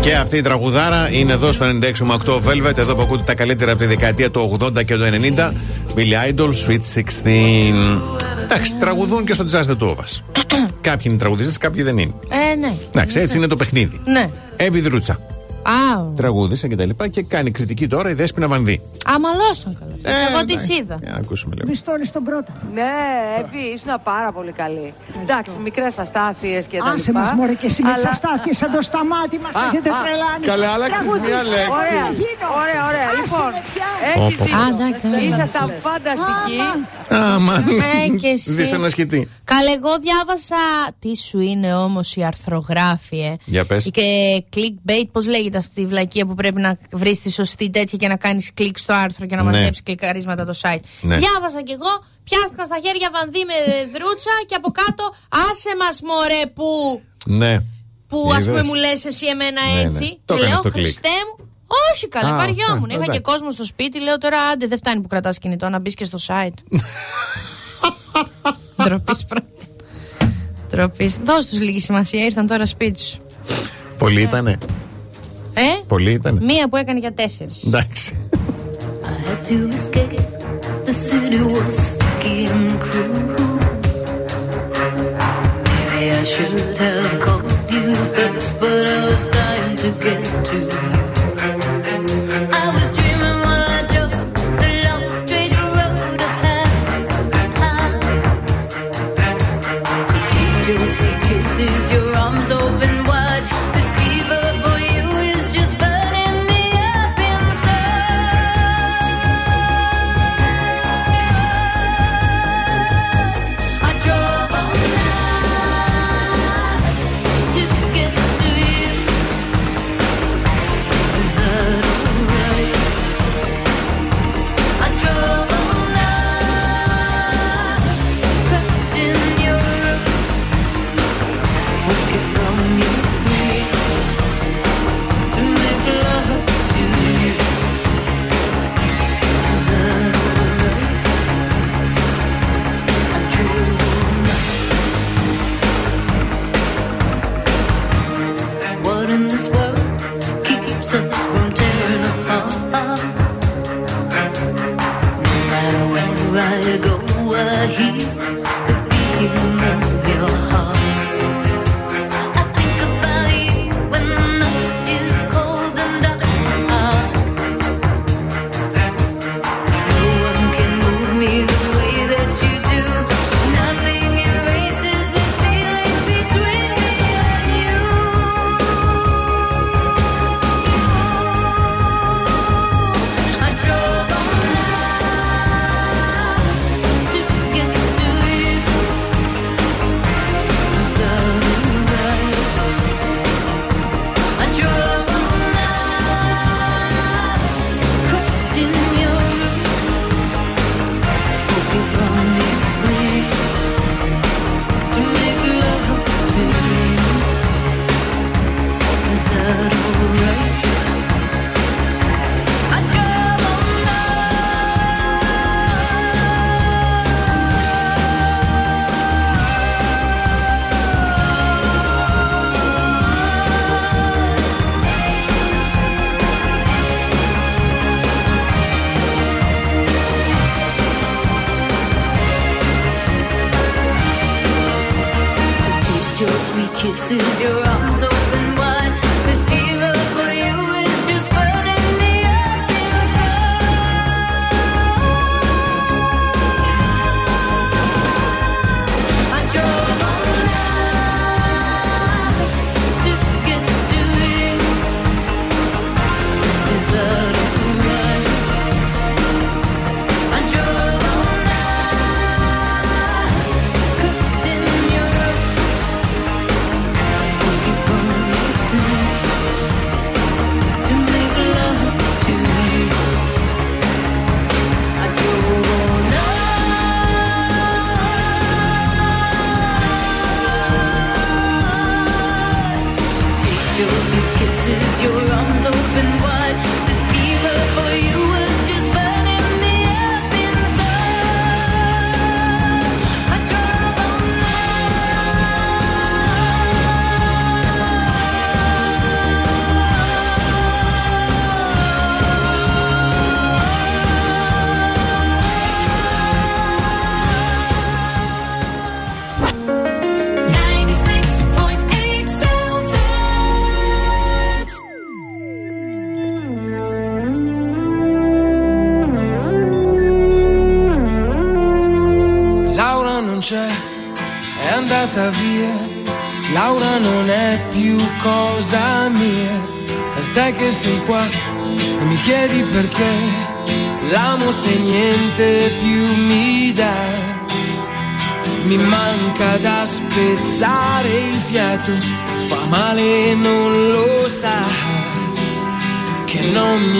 Και αυτή η τραγουδάρα είναι εδώ στο 96,8 Velvet, εδώ που ακούτε τα καλύτερα από τη δεκαετία του 80 και του 90. Billy Idol, Sweet 16. Εντάξει, τραγουδούν και στο Disaster του κάποιοι είναι τραγουδιστές, κάποιοι δεν είναι. Ε, ναι. Εντάξει, έτσι ναι. είναι το παιχνίδι. Ναι. Εύη Δρούτσα. Α, Τραγούδισε και τα λοιπά και κάνει κριτική τώρα η Δέσποινα Βανδύ. αμαλώσαν καλά. Ε, Εγώ τι εντάξει. είδα. Για να ακούσουμε λίγο. Πιστόλι στον πρώτο. Ναι, Εύη, ήσουν πάρα πολύ καλή. Εντάξει, μικρές αστάθειες και τα Άσε λοιπά. μας μωρέ και εσύ μες τις αλλά- αστάθειες σαν το σταμάτη μας Α, έχετε α, τρελάνει. καλέ, άλλαξες Τραγουδίστε, μια λέξη. Ωραία, Γίνω. ωραία, ωραία. Άσε Λοιπόν, με πια. έχεις Πω, πω, πω. Α, εντάξει, δεν δίκιο. Ήσασταν είναι. φανταστικοί. Άμα. Ε, και εσύ. Δυσανασχετή. Καλέ, εγώ διάβασα. Τι σου είναι όμως η αρθρογράφη, ε. Για πες. Και clickbait, πώς λέγεται αυτή η βλακεία που πρέπει να βρεις τη σωστή τέτοια και να κάνεις κλικ στο άρθρο και να Ναι. μαζέψεις κλικαρίσματα το site. Ναι. Διάβασα κι εγώ, πιάστηκα στα χέρια βανδύ με δρούτσα και από κάτω άσε μας μωρέ που. Ναι. Που ας Είδες; πούμε μου λες εσύ εμένα Ναι, ναι. έτσι. Το και έκανες λέω το κλικ. Χριστέ μου. Όχι καλέ, Α, βαριόμουν. ναι, Είχα εντάξει. και κόσμο στο σπίτι. Λέω τώρα άντε δεν φτάνει που κρατάς κινητό να μπεις και στο site. Ντροπής πρώτα. Ντροπής. Δώσ' τους λίγη σημασία, ήρθαν τώρα σπίτι σου. Πολύ ήτανε. Ε, Πολύ ήτανε. μία που έκανε για τέσσερι. Εντάξει. I had to escape. The city was sticky and cruel. Maybe I should have called you first, but I was dying to get to you. Belgique.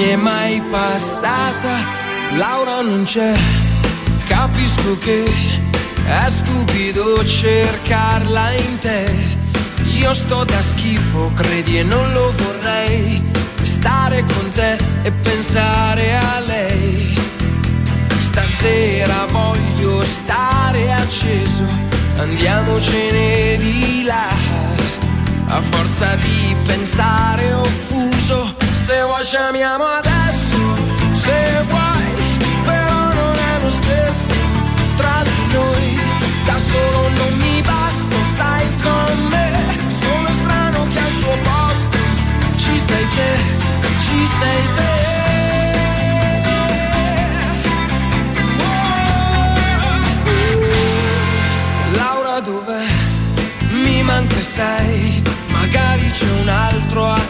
Mi è mai passata. Laura non c'è, capisco che è stupido cercarla in te. Io sto da schifo, credi e non lo vorrei, stare con te e pensare a lei. Stasera voglio stare acceso, andiamocene di là. A forza di pensare offuso, se vuoi ci amiamo adesso, se vuoi, però non è lo stesso tra di noi. Da solo non mi basta, stai con me, sono strano che al suo posto ci sei te, ci sei te. Laura dov'è? Mi manca sei, magari c'è un altro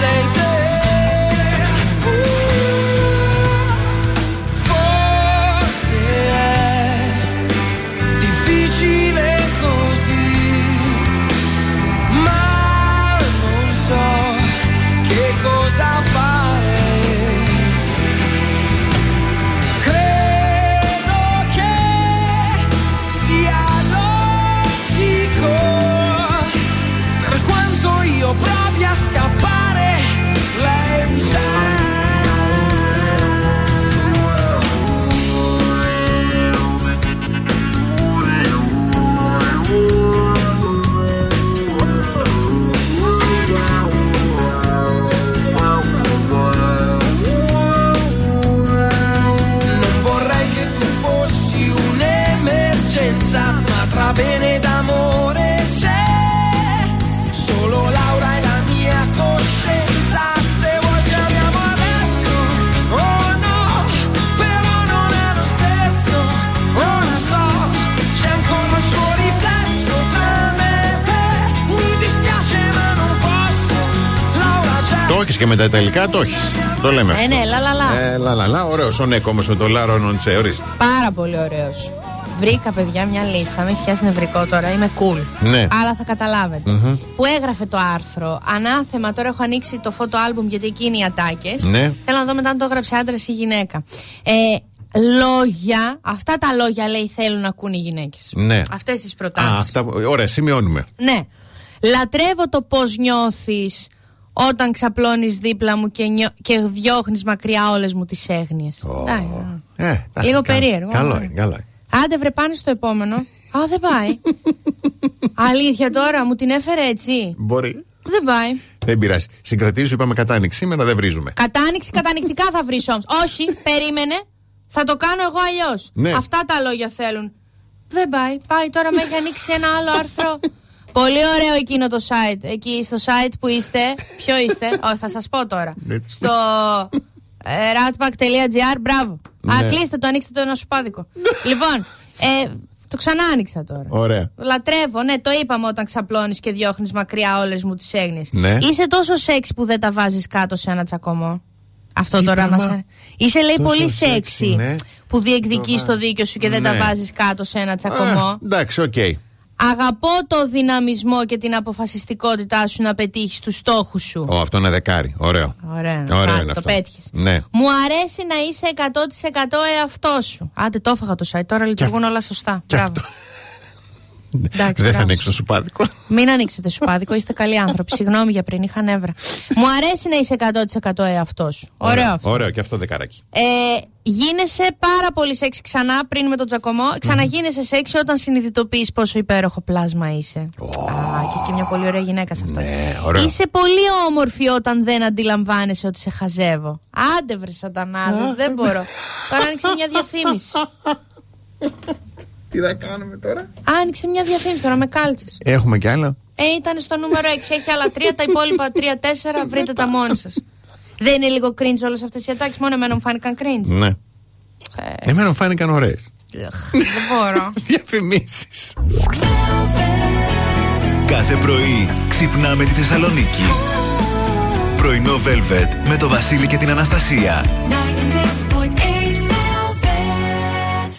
say και με τα Ιταλικά, το έχεις. Το λέμε. Ε, ναι, λα, λα, λα. Ε, λα, λα, λα. Ωραίος ο Νέκο όμως με το Λάρο Νοντσέ, ορίστε. Πάρα πολύ ωραίος. Βρήκα, παιδιά, μια λίστα. Με έχει πιάσει νευρικό τώρα. Είμαι cool. Ναι. Αλλά θα καταλάβετε. Μμμ. Που έγραφε το άρθρο. Ανάθεμα, τώρα έχω ανοίξει το φώτο άλμπουμ γιατί εκεί είναι οι ατάκες. Ναι. Θέλω να δω μετά αν το έγραψε άντρας ή γυναίκα. Ε, λόγια, αυτά τα λόγια λέει θέλουν να ακούν οι γυναίκες. Ναι. Αυτές τις Α, προτάσεις. αυτά, ωραία, σημειώνουμε. Ναι. Λατρεύω το πώς νιώθεις όταν ξαπλώνεις δίπλα μου και, νιώ... και διώχνεις μακριά όλες μου τις έγνοιες. Εντάξει. Ε, εντάξει, Λίγο καλό. περίεργο. Καλό αλλά. είναι, καλό είναι. Άντε βρε πάνε στο επόμενο. Α, δεν πάει. Αλήθεια τώρα, μου την έφερε έτσι. Μπορεί. Δεν πάει. Δεν πειράζει. Συγκρατήσου, είπαμε κατάνοιξη. Σήμερα δεν βρίζουμε. Κατάνοιξη κατανικτικά θα βρεις όμως. Όχι, περίμενε. Θα το κάνω εγώ αλλιώς. Ναι. Αυτά τα λόγια θέλουν. Δεν πάει. Πάει τώρα με έχει ανοίξει ένα άλλο άρθρο. Πολύ ωραίο εκείνο το site. Εκεί στο site που είστε. Ποιο είστε; Όχι, θα σας πω τώρα. Ναι. Στο ε, ratpack.gr. Μπράβο. Α, Ναι. κλείστε το, ανοίξτε το ενωσοπάδικο. λοιπόν, ε, το ξανά άνοιξα τώρα. Ωραία. Λατρεύω, ναι, το είπαμε όταν ξαπλώνεις και διώχνεις μακριά όλες μου τις έγνοιες. Ναι. Είσαι τόσο σεξ που δεν τα βάζεις κάτω σε ένα τσακωμό; Αυτό Τι τώρα πράγμα; μας. Είσαι, λέει, Τόσο πολύ σεξι, σεξι ναι. που διεκδικείς το δίκιο σου και δεν τα Ναι. βάζεις κάτω σε ένα τσακωμό. Α, εντάξει, οκ. Αγαπώ το δυναμισμό και την αποφασιστικότητά σου να πετύχεις τους στόχους σου. Ω, αυτό είναι δεκάρι. Ωραίο. Ωραία, Ωραίο Άντε, είναι το αυτό. πέτυχες. Ναι. Μου αρέσει να είσαι 100% εαυτός σου. Άντε, το έφαγα το site. Τώρα λειτουργούν όλα σωστά. Μπράβο. Εντάξει, Δεν θα μπράβο. ανοίξω το σουπάδικο. Μην ανοίξετε σουπάδικο, είστε καλοί άνθρωποι. Συγγνώμη για πριν, είχα νεύρα. Μου αρέσει να είσαι 100% εαυτό σου. Ωραίο αυτό. Ωραίο και αυτό δεκαράκι. Ε, γίνεσαι πάρα πολύ σεξι ξανά πριν με τον Τζακωμό. Ξαναγίνεσαι σεξι όταν συνειδητοποιείς πόσο υπέροχο πλάσμα είσαι. Α, και, και μια πολύ ωραία γυναίκα σε αυτό. Ναι, ωραίο. Είσαι πολύ όμορφη όταν δεν αντιλαμβάνεσαι ότι σε χαζεύω. Άντε βρε σατανάδες, δεν μπορώ. Τώρα άνοιξε μια διαφήμιση. Τι θα κάνουμε τώρα; Άνοιξε μια διαφήμιση τώρα με κάλτσες. Έχουμε κι άλλα. Ε, ήταν στο νούμερο 6. Έχει άλλα τρία, τα υπόλοιπα 3-4. Βρείτε τα μόνοι σας. Δεν είναι λίγο cringe όλες αυτές οι ατάξεις, μόνο εμένα μου φάνηκαν cringe. Ναι. Ε, Εμένα μου φάνηκαν ωραίες. δεν μπορώ. Διαφημίσεις. Κάθε πρωί ξυπνάμε τη Θεσσαλονίκη. Πρωινό Velvet με το Βασίλη και την Αναστασία.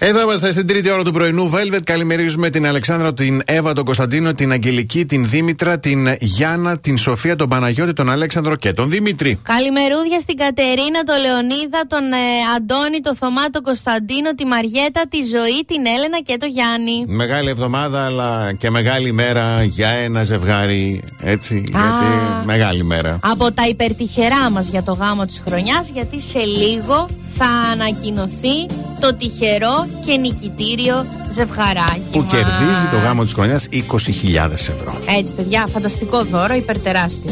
Εδώ είμαστε στην τρίτη ώρα του πρωινού Velvet. Καλημερίζουμε την Αλεξάνδρα, την Εύα, τον Κωνσταντίνο, την Αγγελική, την Δήμητρα, την Γιάννα, την Σοφία, τον Παναγιώτη, τον Αλέξανδρο και τον Δημήτρη. Καλημερούδια στην Κατερίνα, τον Λεωνίδα, τον ε, Αντώνη, τον Θωμά, τον Κωνσταντίνο, τη Μαριέτα, τη Ζωή, την Έλενα και τον Γιάννη. Μεγάλη εβδομάδα, αλλά και μεγάλη μέρα για ένα ζευγάρι. Έτσι, γιατί μεγάλη μέρα. Από τα υπερτυχερά μας για το γάμο της χρονιάς γιατί σε λίγο θα ανακοινωθεί το τυχερό και νικητήριο ζευγαράκι Που μας. κερδίζει το γάμο της χρονιά 20.000 ευρώ. Έτσι παιδιά, φανταστικό δώρο, υπερτεράστιο.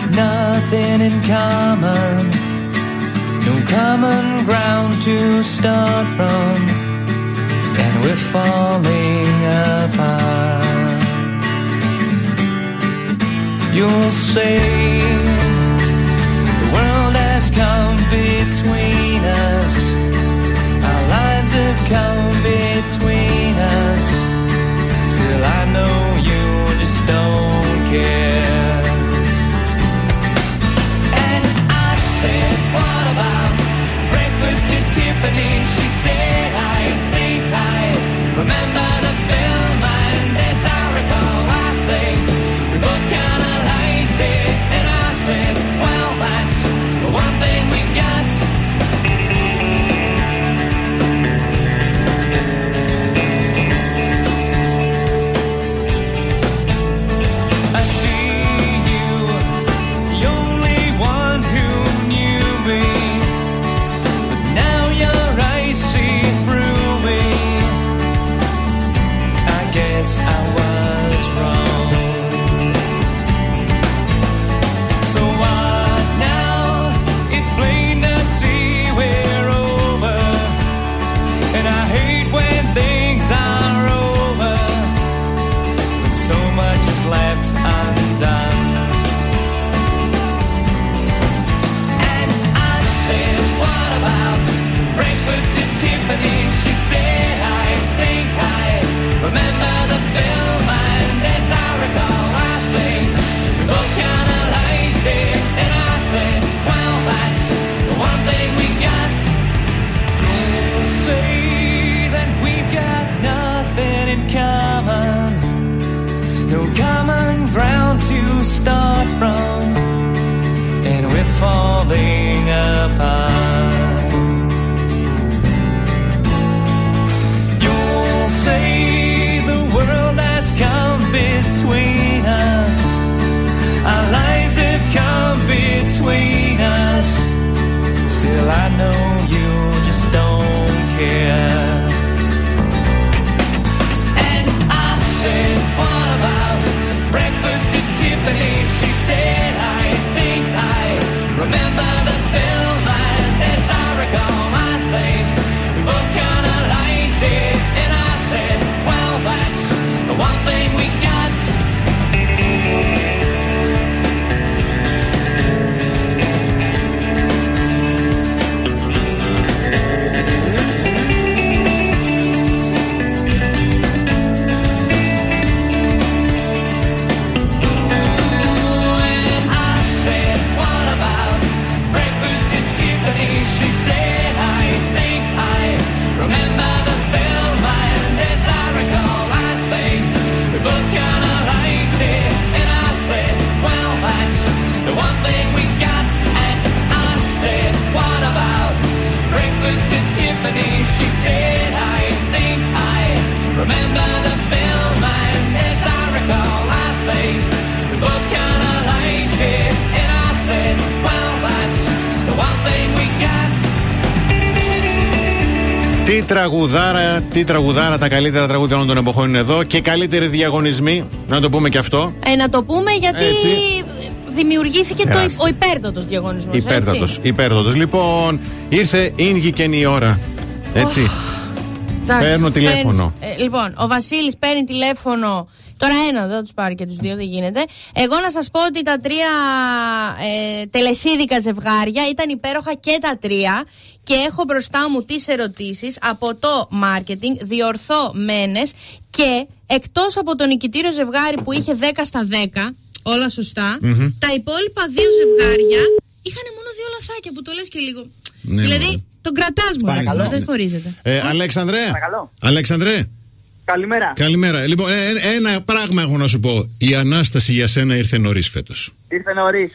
got nothing in common, no common ground to start from, and we're falling apart. You'll say the world has come between us, our lives have come between us. Still, I know you just don't care. Tiffany? She said, I think I remember to start from, and we're falling apart. You'll say the world has come between us, our lives have come between us. Still, I know you just don't care. Τραγουδάρα, τι τραγουδάρα, τα καλύτερα τραγούδια όλων των εποχών είναι εδώ και καλύτεροι διαγωνισμοί. Να το πούμε και αυτό. Ε, να το πούμε γιατί Έτσι. δημιουργήθηκε το, Τεράστιο. ο υπέρτατος διαγωνισμός. Υπέρτατος. Υπέρτατος. Λοιπόν, ήρθε ήγηκε η ώρα. Έτσι. Παίρνω τηλέφωνο. Ε, λοιπόν, ο Βασίλης παίρνει τηλέφωνο. Τώρα ένα, δεν θα τους πάρει και τους δύο, δεν γίνεται. Εγώ να σας πω ότι τα τρία ε, τελεσίδικα ζευγάρια ήταν υπέροχα και τα τρία. Και έχω μπροστά μου τις ερωτήσεις από το marketing, διορθωμένε και εκτός από το νικητήριο ζευγάρι που είχε 10 στα 10, όλα σωστά, Μμμ. τα υπόλοιπα δύο ζευγάρια είχαν μόνο δύο λαθάκια που το λες και λίγο. Ναι, δηλαδή, μωρέ. τον κρατάς μόνο, Παρακαλώ. δεν χωρίζεται. Ε, Αλέξανδρε; Αλέξανδρε; Καλημέρα. Καλημέρα. Λοιπόν, ε, ε, ένα πράγμα έχω να σου πω. Η ανάσταση για σένα ήρθε νωρίς φέτος. Ήρθε νωρίς.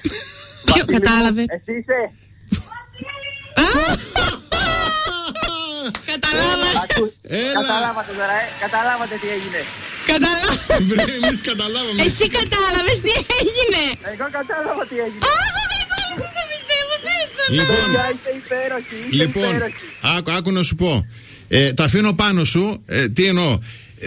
Ποιο κατάλαβε; Εσύ είσαι; Κατάλαβα. Ακού- Έλα. Καταλάβατε τώρα, ε. Καταλάβατε τι έγινε. Κατάλαβα. Εμείς καταλάβαμε. Εσύ κατάλαβες τι έγινε. Εγώ κατάλαβα τι έγινε. Δεν το πιστεύω, πες το. Λοιπόν, Παιδιά, είστε υπέροχοι. Είστε λοιπόν υπέροχοι. άκου, άκου να σου πω. Ε, τα αφήνω πάνω σου. Ε, τι εννοώ.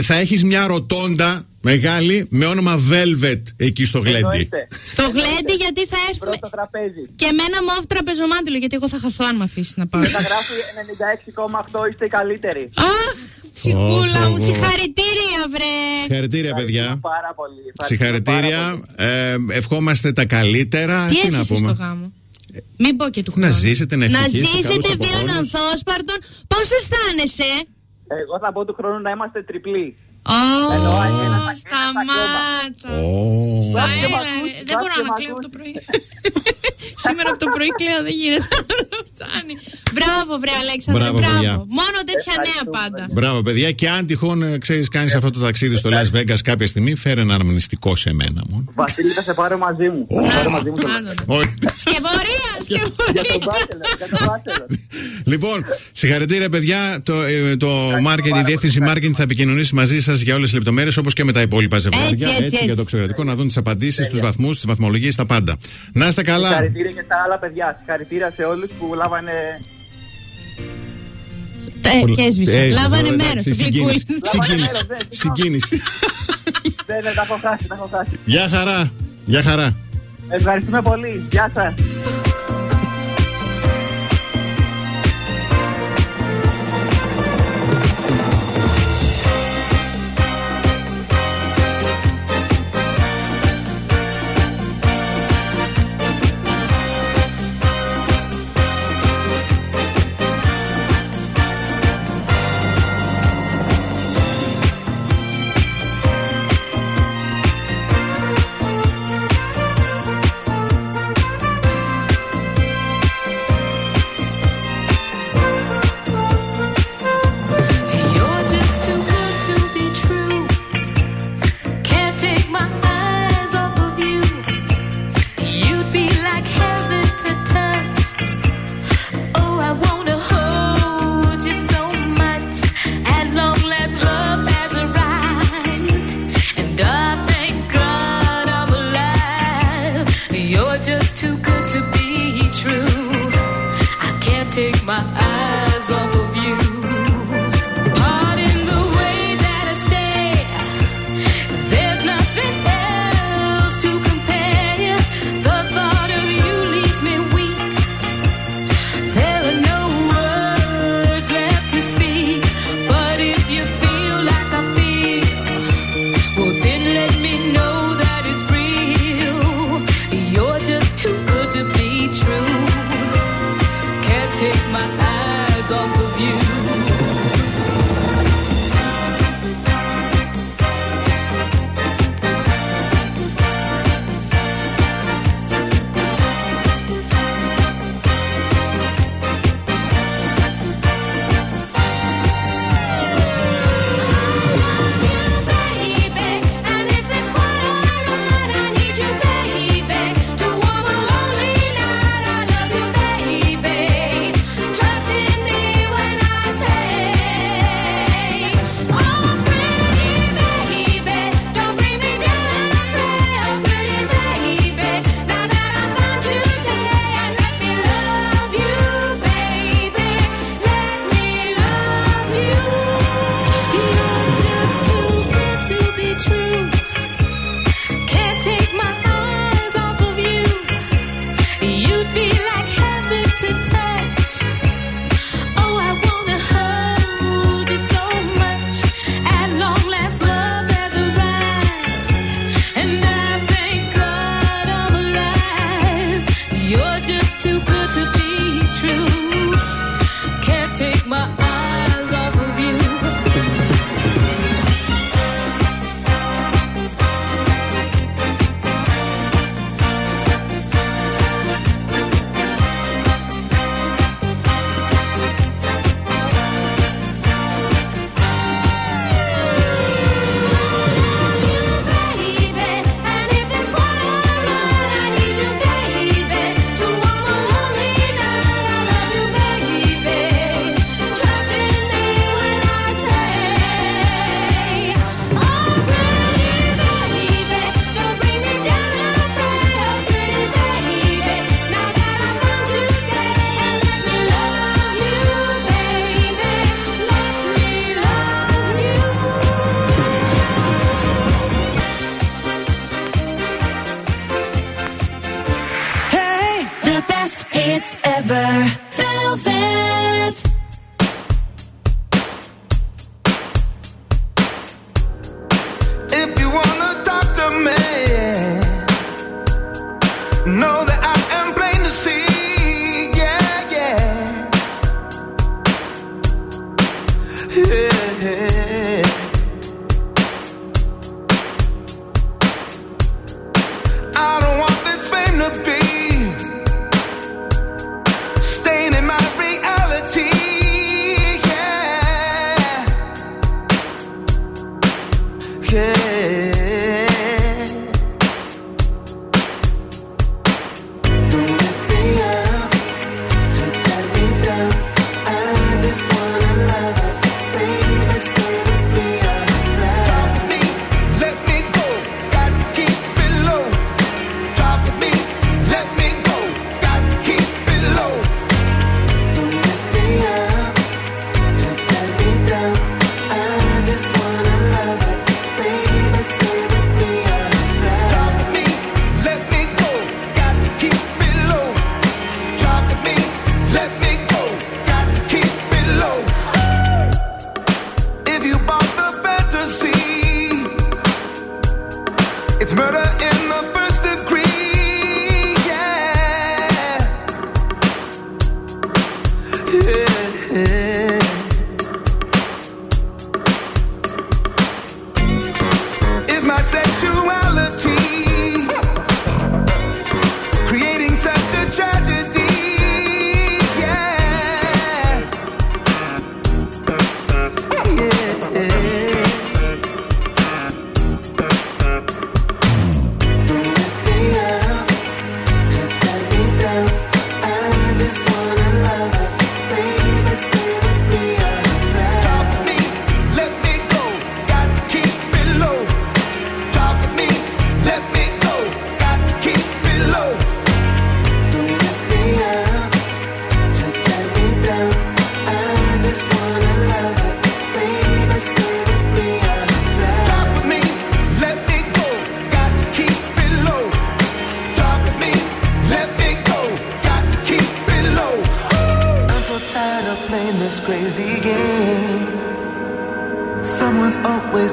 Θα έχεις μια ροτόντα μεγάλη με όνομα Velvet εκεί στο γλέντι. Εννοείται. Στο γλέντι γιατί θα έρθουμε. Προς το τραπέζι. Και με ένα μόβ τραπεζομάτιλο γιατί εγώ θα χαθώ αν με αφήσει να πάω. Και θα γράφει 96,8 είστε οι καλύτεροι. Αχ, ψυχούλα μου, Ω, ω, ω. συγχαρητήρια βρε. Συγχαρητήρια, παιδιά. Πάρα πολύ. Ευχαριστούμε πάρα Συγχαρητήρια. πολύ. Ε, ευχόμαστε τα καλύτερα. Τι να έχεις στο πούμε; γάμο; Μην πω και του Να χρόνου. ζήσετε, να Να ευτυχίσετε, καλούς ζήσετε από βίων χρόνους. ανθόσπαρτων. Πώς αισθάνεσαι; Εγώ θα πω του χρόνου να είμαστε τριπλοί. Ω, Εννοώ, ένα- ένα σταμάτα. Ω. Στα Βάσκε έλα, μ' ρε. ακούς, Δεν μπορώ βάσκε να μ' κλαίω από ακούς. το πρωί. Σήμερα από το πρωί κλαίω, δεν γίνεται. άλλο, Φτάνει. Μπράβο, βρε Αλέξανδρε, Μπράβο, μπράβο. παιδιά. Μόνο τέτοια νέα πάντα. Μπράβο, παιδιά. Και αν τυχόν ξέρεις, κάνεις αυτό το ταξίδι στο Las Vegas κάποια στιγμή, φέρε ένα αρμονιστικό σε μένα μόνο. Βασίλη, θα σε πάρω μαζί μου. Θα σε πάρω μαζί μου. στο- Άντω. Όχι. Σκευωρία, Για τον σκευωρία. Bachelor, για τον Bachelor. Λοιπόν, συγχαρητήρια, παιδιά. Το, ε, το marketing, η διεύθυνση marketing θα επικοινωνήσει μαζί σας για όλες τις λεπτομέρειες, όπως και με τα υπόλοιπα ζευγάρια. Έτσι, έτσι, έτσι. για το εξωτερικό, να δουν τις απαντήσεις, τους βαθμούς, τις βαθμολογίες, τα πάντα. Να είστε καλά. Συγχαρητήρια και στα άλλα παιδιά. Συγχαρητήρια σε όλους που λάβανε. Ε, Και έσβησε. Ε, Λάβανε εντάξει, μέρο στο συγκίνηση. γλυκούλι. Συγκίνηση. μέρος, ναι, Συγκίνηση. Δεν, δεν, τα έχω χάσει, τα έχω χάσει. Γεια χαρά. Γεια χαρά. Ευχαριστούμε πολύ. Γεια σας.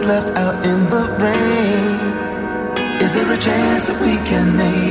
left out in the rain? Is there a chance that we can make?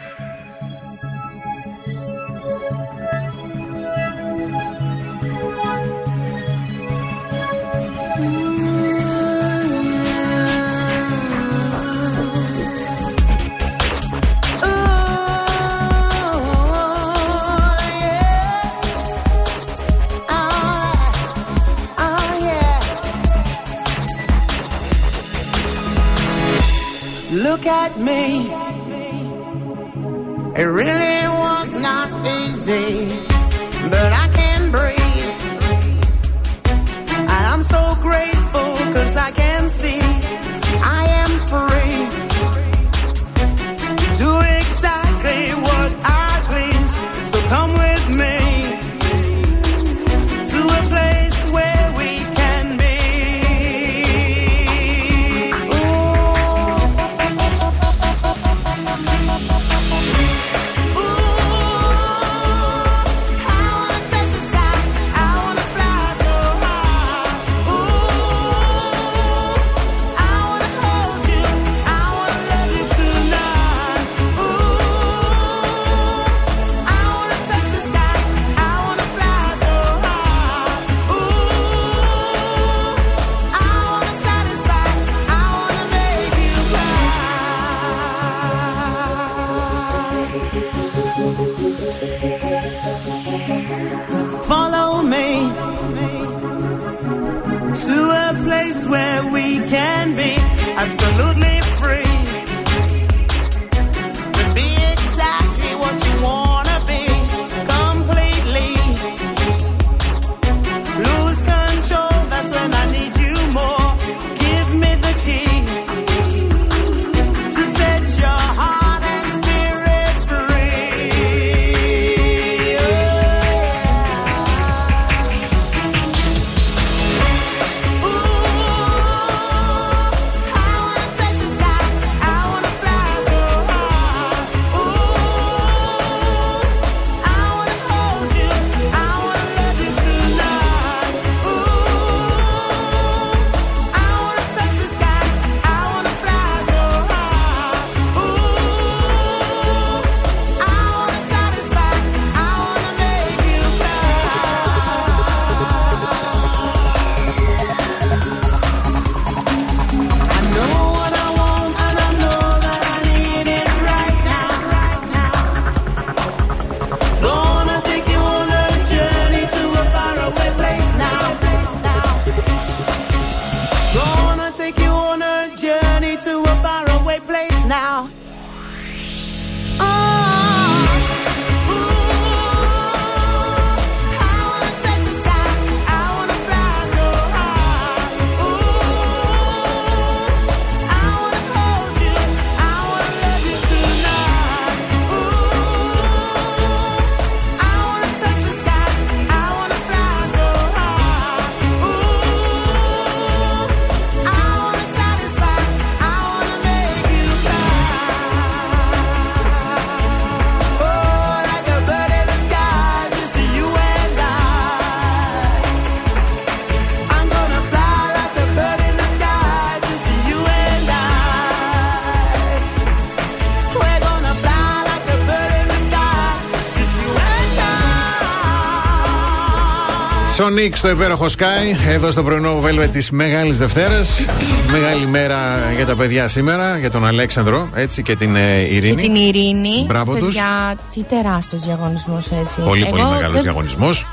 Sonic στο υπέροχο Sky, εδώ στο πρωινό Velvet της Μεγάλης Δευτέρας. Μεγάλη μέρα για τα παιδιά σήμερα, για τον Αλέξανδρο έτσι και την ε, Ειρήνη. Και την Ειρήνη. Μπράβο τους. Παιδιά, τι τεράστιος διαγωνισμός έτσι. Πολύ, πολύ Εγώ μεγάλος δεν- διαγωνισμός.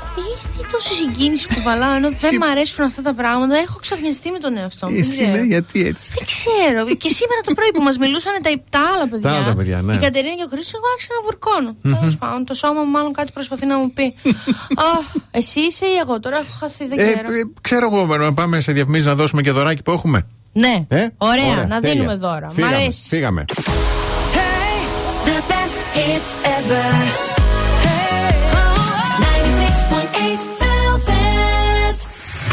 Τι τόση συγκίνηση που κουβαλάω, ενώ δεν μ' αρέσουν αυτά τα πράγματα. Έχω ξαφνιαστεί με τον εαυτό μου. δεν Εσύ ξέρω. ναι, γιατί έτσι. Δεν ξέρω. Και σήμερα το πρωί που μας μιλούσαν τα, τα άλλα παιδιά. Τα άλλα παιδιά, ναι. Η Κατερίνα και ο Χρήστος, εγώ άρχισα να βουρκώνω. Μμμ. Τέλος πάντων, το σώμα μου μάλλον κάτι προσπαθεί να μου πει. Αχ, εσύ είσαι ή εγώ, τώρα έχω χαθεί, δεν Ε, ξέρω. ε, ξέρω εγώ, να πάμε σε διαφημίσει να δώσουμε και δωράκι που έχουμε. Ναι, Ε, ωραία, να τέλεια. δίνουμε δώρα. Μ' Φύγαμε, αρέσει. Φύγαμε. The best hits ever.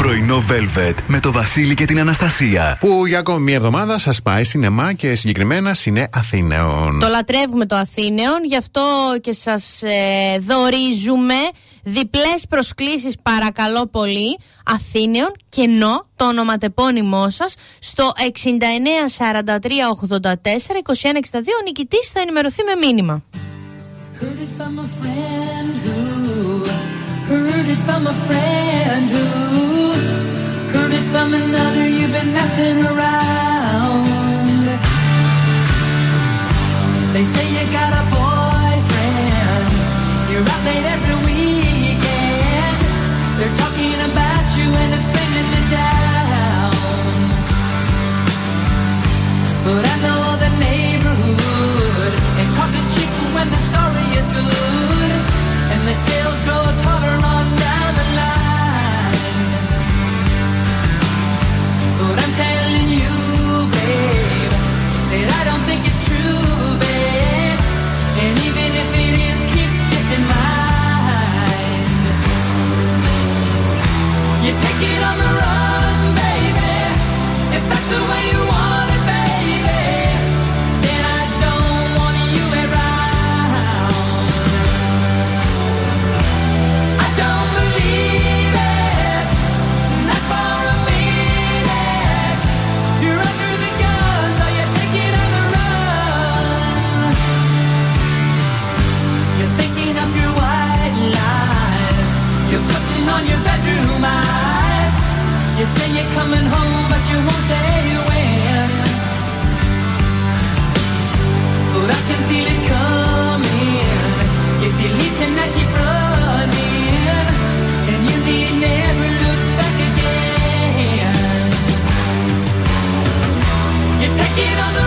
Πρωινό Velvet με το Βασίλη και την Αναστασία. Που για ακόμη μία εβδομάδα σας πάει σινεμά και συγκεκριμένα σινέ Αθήνεων. Το λατρεύουμε το Αθήνεων, γι' αυτό και σας ε, δορίζουμε διπλές προσκλήσεις παρακαλώ πολύ Αθήνεων κενό το ονοματεπώνυμό σας στο 694384 2162 ο νικητής θα ενημερωθεί με μήνυμα. Heard it from a friend who heard it from a friend who heard it from another. You've been messing around. They say you got a boyfriend. You're out late every weekend. They're talking about you and it's bringing me down. But I know the neighborhood and talk is cheap when the story is good and the tales take it on the run, baby. If that's the way it coming. You won't say when. But I can feel heat and I keep running. And you need never look back again. You take it on the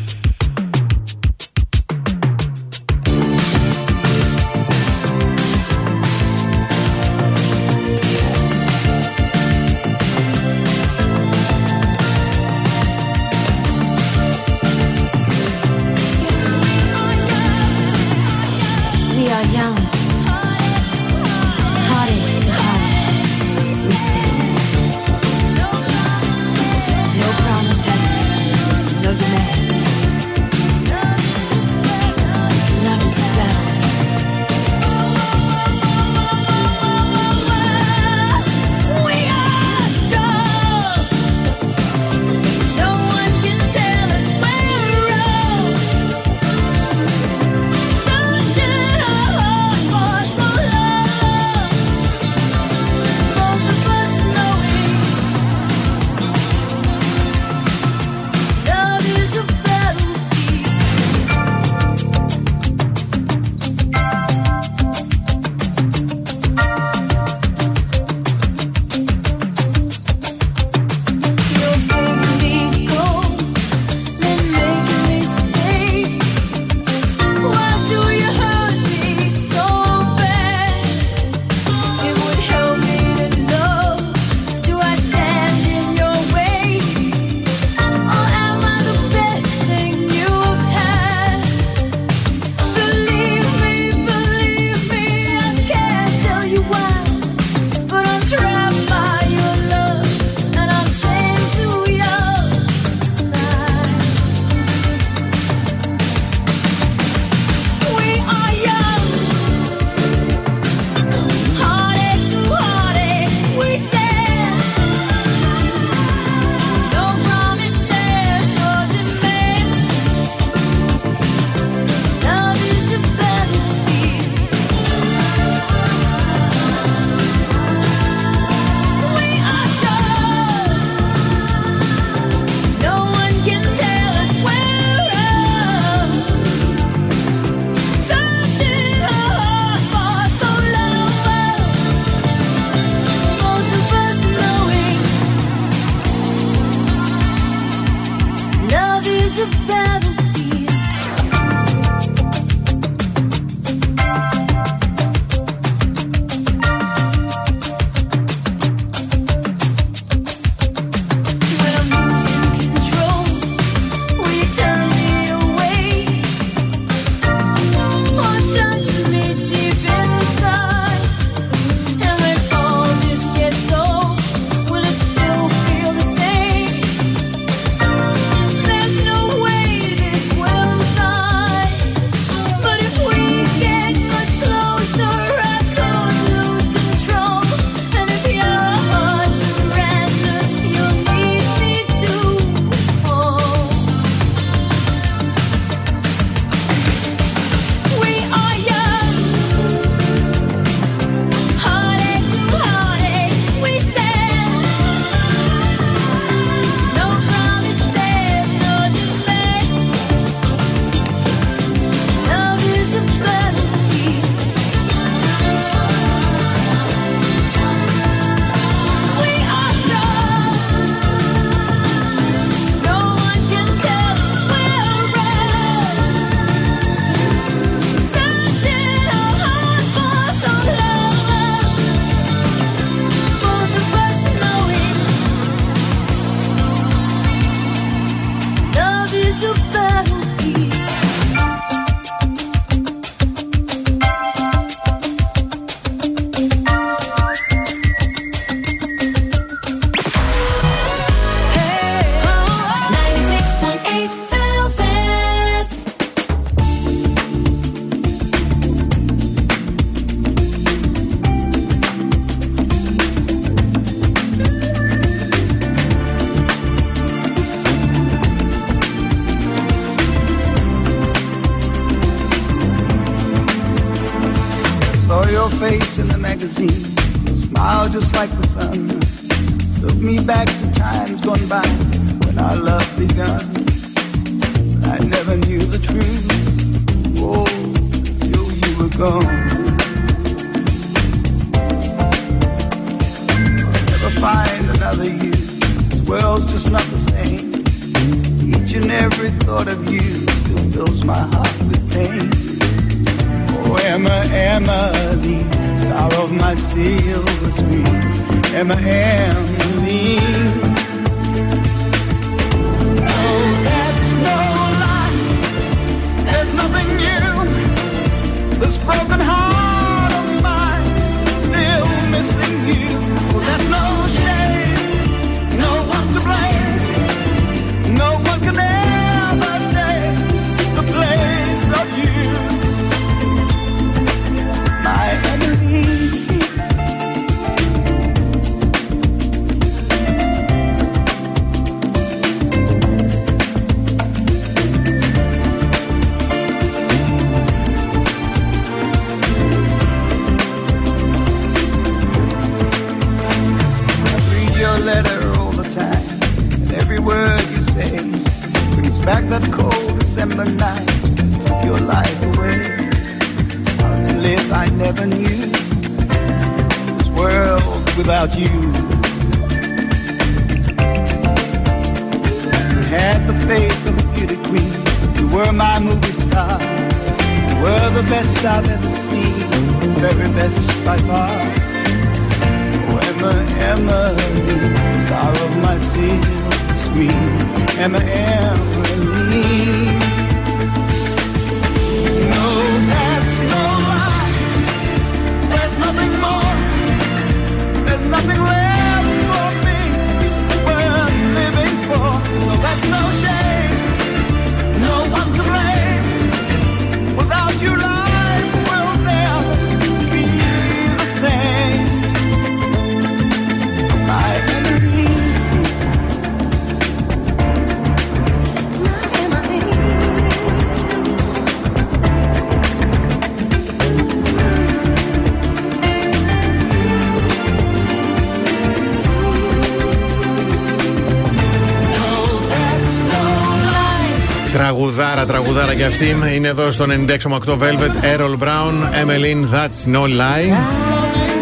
Αυτή είναι εδώ στο 96,8 Velvet. Errol Brown, Emmeline, That's No Lie.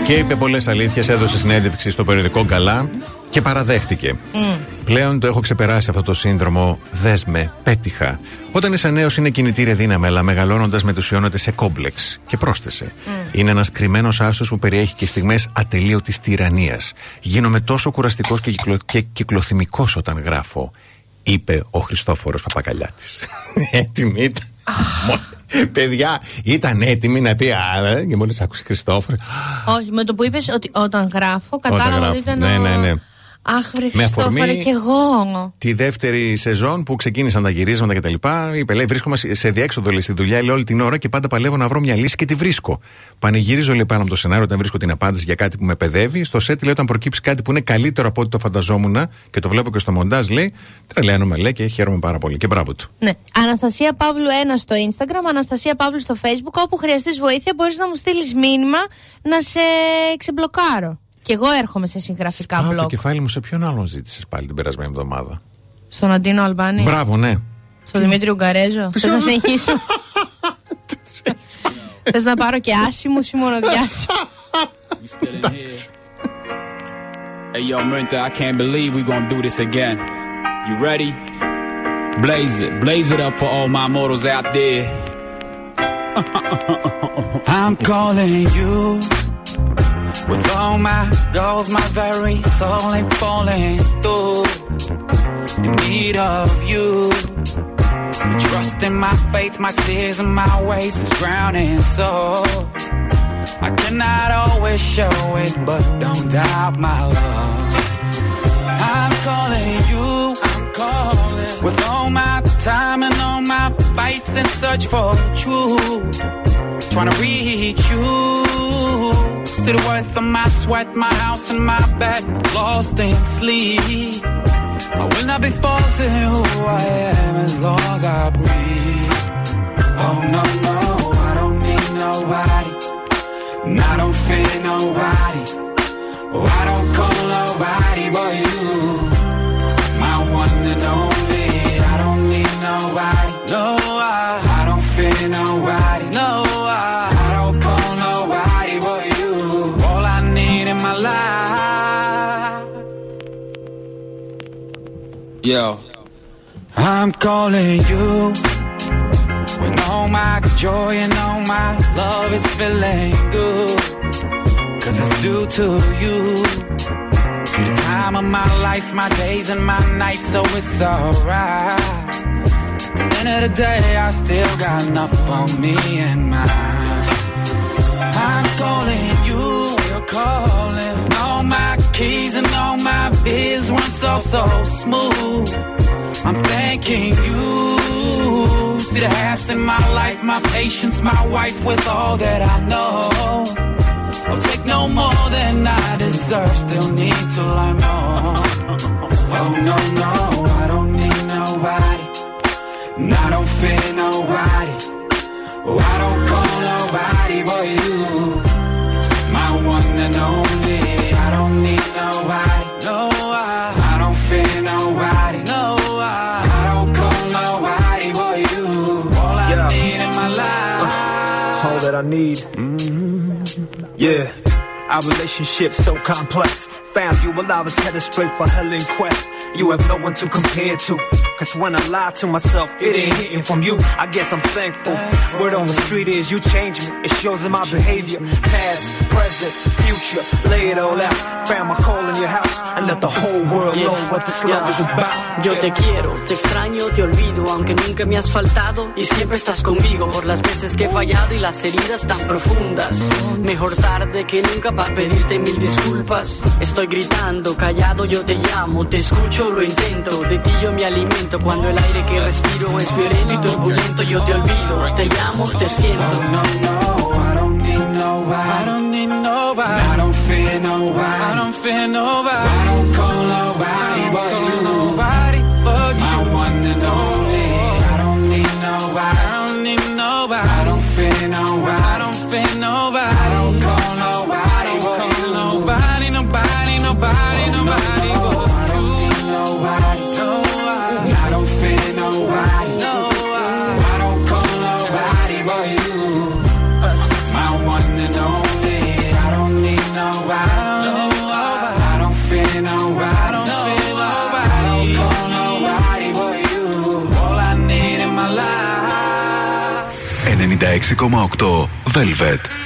Και είπε πολλές αλήθειες, έδωσε συνέντευξη στο περιοδικό Καλά και παραδέχτηκε. Πλέον το έχω ξεπεράσει αυτό το σύνδρομο. Δέσμε, πέτυχα. Όταν είσαι νέος είναι κινητήρια δύναμη, αλλά μεγαλώνοντας μετουσιώνεται σε κόμπλεξ. Και πρόσθεσε. Είναι ένας κρυμμένος άσος που περιέχει και στιγμές ατελείωτης τυραννίας. Γίνομαι τόσο κουραστικός και, κυκλο... και κυκλοθυμικός όταν γράφω. Είπε ο Χριστόφορος Παπακαλιάτης. Έτοιμη ήταν. Μο- Παιδιά, ήταν έτοιμη να πει Α, και μόλις άκουσε Χριστόφορο. Όχι, με το που είπες ότι όταν γράφω, Όταν κατάλαβα γράφω. ότι ήταν. Ναι, ο- ναι, ναι. Αχ, βρε Με Χριστόφορε, αφορμή- κι εγώ. Τη δεύτερη σεζόν που ξεκίνησαν τα γυρίσματα κτλ. Είπε, λέει, βρίσκομαι σε διέξοδο λέει, στη δουλειά λέει, όλη την ώρα και πάντα παλεύω να βρω μια λύση και τη βρίσκω. Πανηγυρίζω λέει, πάνω από το σενάριο όταν βρίσκω την απάντηση για κάτι που με παιδεύει. Στο σετ λέει, όταν προκύψει κάτι που είναι καλύτερο από ό,τι το φανταζόμουν και το βλέπω και στο μοντάζ, λέει, τρελαίνομαι λέει και χαίρομαι πάρα πολύ. Και μπράβο του. Ναι. Αναστασία Παύλου 1 στο Instagram, Αναστασία Παύλου στο Facebook. Όπου χρειαστείς βοήθεια, μπορείς να μου στείλεις μήνυμα να σε ξεμπλοκάρω. Και εγώ έρχομαι σε συγγραφικά Πάω το μπλοκ. κεφάλι μου σε ποιον άλλον ζήτησες πάλι την περασμένη εβδομάδα; Στον Αντίνο Αλμπάνη. Μπράβο, ναι. Στον Δημήτρη Ουγγαρέζο. Θες να συνεχίσω; Θες να πάρω και άσημους ή μόνο διάσημου. Still in here. Hey yo, Minta, I can't believe we gonna do this again. You ready? Blaze it, blaze it up for all my mortals out there. I'm calling you with all my goals, my very soul ain't falling through. In need of you. The trust in my faith, my tears and my ways is drowning. So I cannot always show it, but don't doubt my love. I'm calling you. I'm calling with all my time and all my fights and search for truth. Trying to reach you. The worth of my sweat, my house and my bed, lost in sleep. I will not be forcing who I am as long as I breathe. Oh no, no, I don't need nobody. And I don't fear nobody. Oh, I don't call nobody but you. My one and only. I don't need nobody. No, I, I don't fear nobody. Yo. I'm calling you when all my joy and all my love is feeling good. Cause it's due to you. See the time of my life, my days and my nights, so it's alright. At the end of the day, I still got enough for me and mine. I'm calling you, still calling. All my keys and all my biz run so, so smooth. I'm thanking you. See the halves in my life, my patience, my wife with all that I know. I'll take no more than I deserve, still need to learn more. Oh no, no, I don't need nobody. And I don't fear nobody. Oh, I don't call nobody but you. My one and only. Need nobody. No, I, I don't fear nobody. No, I, I don't call nobody but you. All I Yeah. need in my life. all that I need. Yeah. Our relationship so complex. Found you while I was headed straight for hell in quest. You have no one to compare to. Cause when I lie to myself, it ain't hitting from you. I guess I'm thankful. Word on the street is you change me. It shows in my behavior. Past, present, future. Lay it all out. Found my call in your house. And let the whole world know what this love is about. Yo te quiero, te extraño, te olvido, aunque nunca me has faltado y siempre estás conmigo por las veces que he fallado y las heridas tan profundas. Mejor tarde que nunca para pedirte mil disculpas. Estoy gritando, callado, yo te llamo, te escucho, lo intento. De ti yo me alimento cuando el aire que respiro es violento y turbulento. Yo te olvido, te llamo, te siento. no, no, I don't need nobody. I don't need nobody. I don't fear nobody. I don't fear nobody. I don't 6,8 Velvet.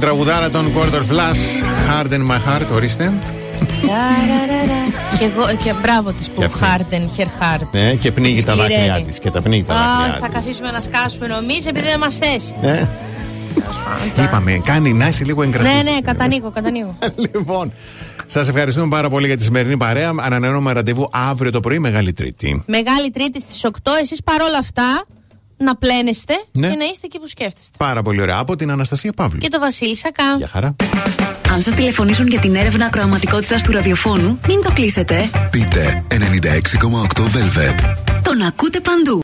Την τραγουδάρα των Quarter Flash Harden My Heart, ορίστε. Και εγώ, και μπράβο της που Και αυτή. χάρτεν, χερ χάρτ. Ναι, και πνίγει τα Σκληραίνει. δάκρυά της. Και τα πνίγει τα Α, δάκρυά θα της. καθίσουμε να σκάσουμε νομίζει επειδή δεν μας θες. Ε. Είπαμε, κάνει να είσαι λίγο εγκρατή. Ναι, ναι, κατανοίγω, κατανοίγω. Λοιπόν, σας ευχαριστούμε πάρα πολύ για τη σημερινή παρέα. Ανανεώνουμε ραντεβού αύριο το πρωί, Μεγάλη Τρίτη. Μεγάλη Τρίτη στις 8, εσείς παρόλα αυτά να πλένεστε Ναι. και να είστε εκεί που σκέφτεστε. Πάρα πολύ ωραία. Από την Αναστασία Παύλου. Και το Βασίλη Σακά. Γεια χαρά. Αν σας τηλεφωνήσουν για την έρευνα ακροαματικότητας του ραδιοφώνου, μην το κλείσετε. Πείτε 96,8 Velvet. Τον ακούτε παντού.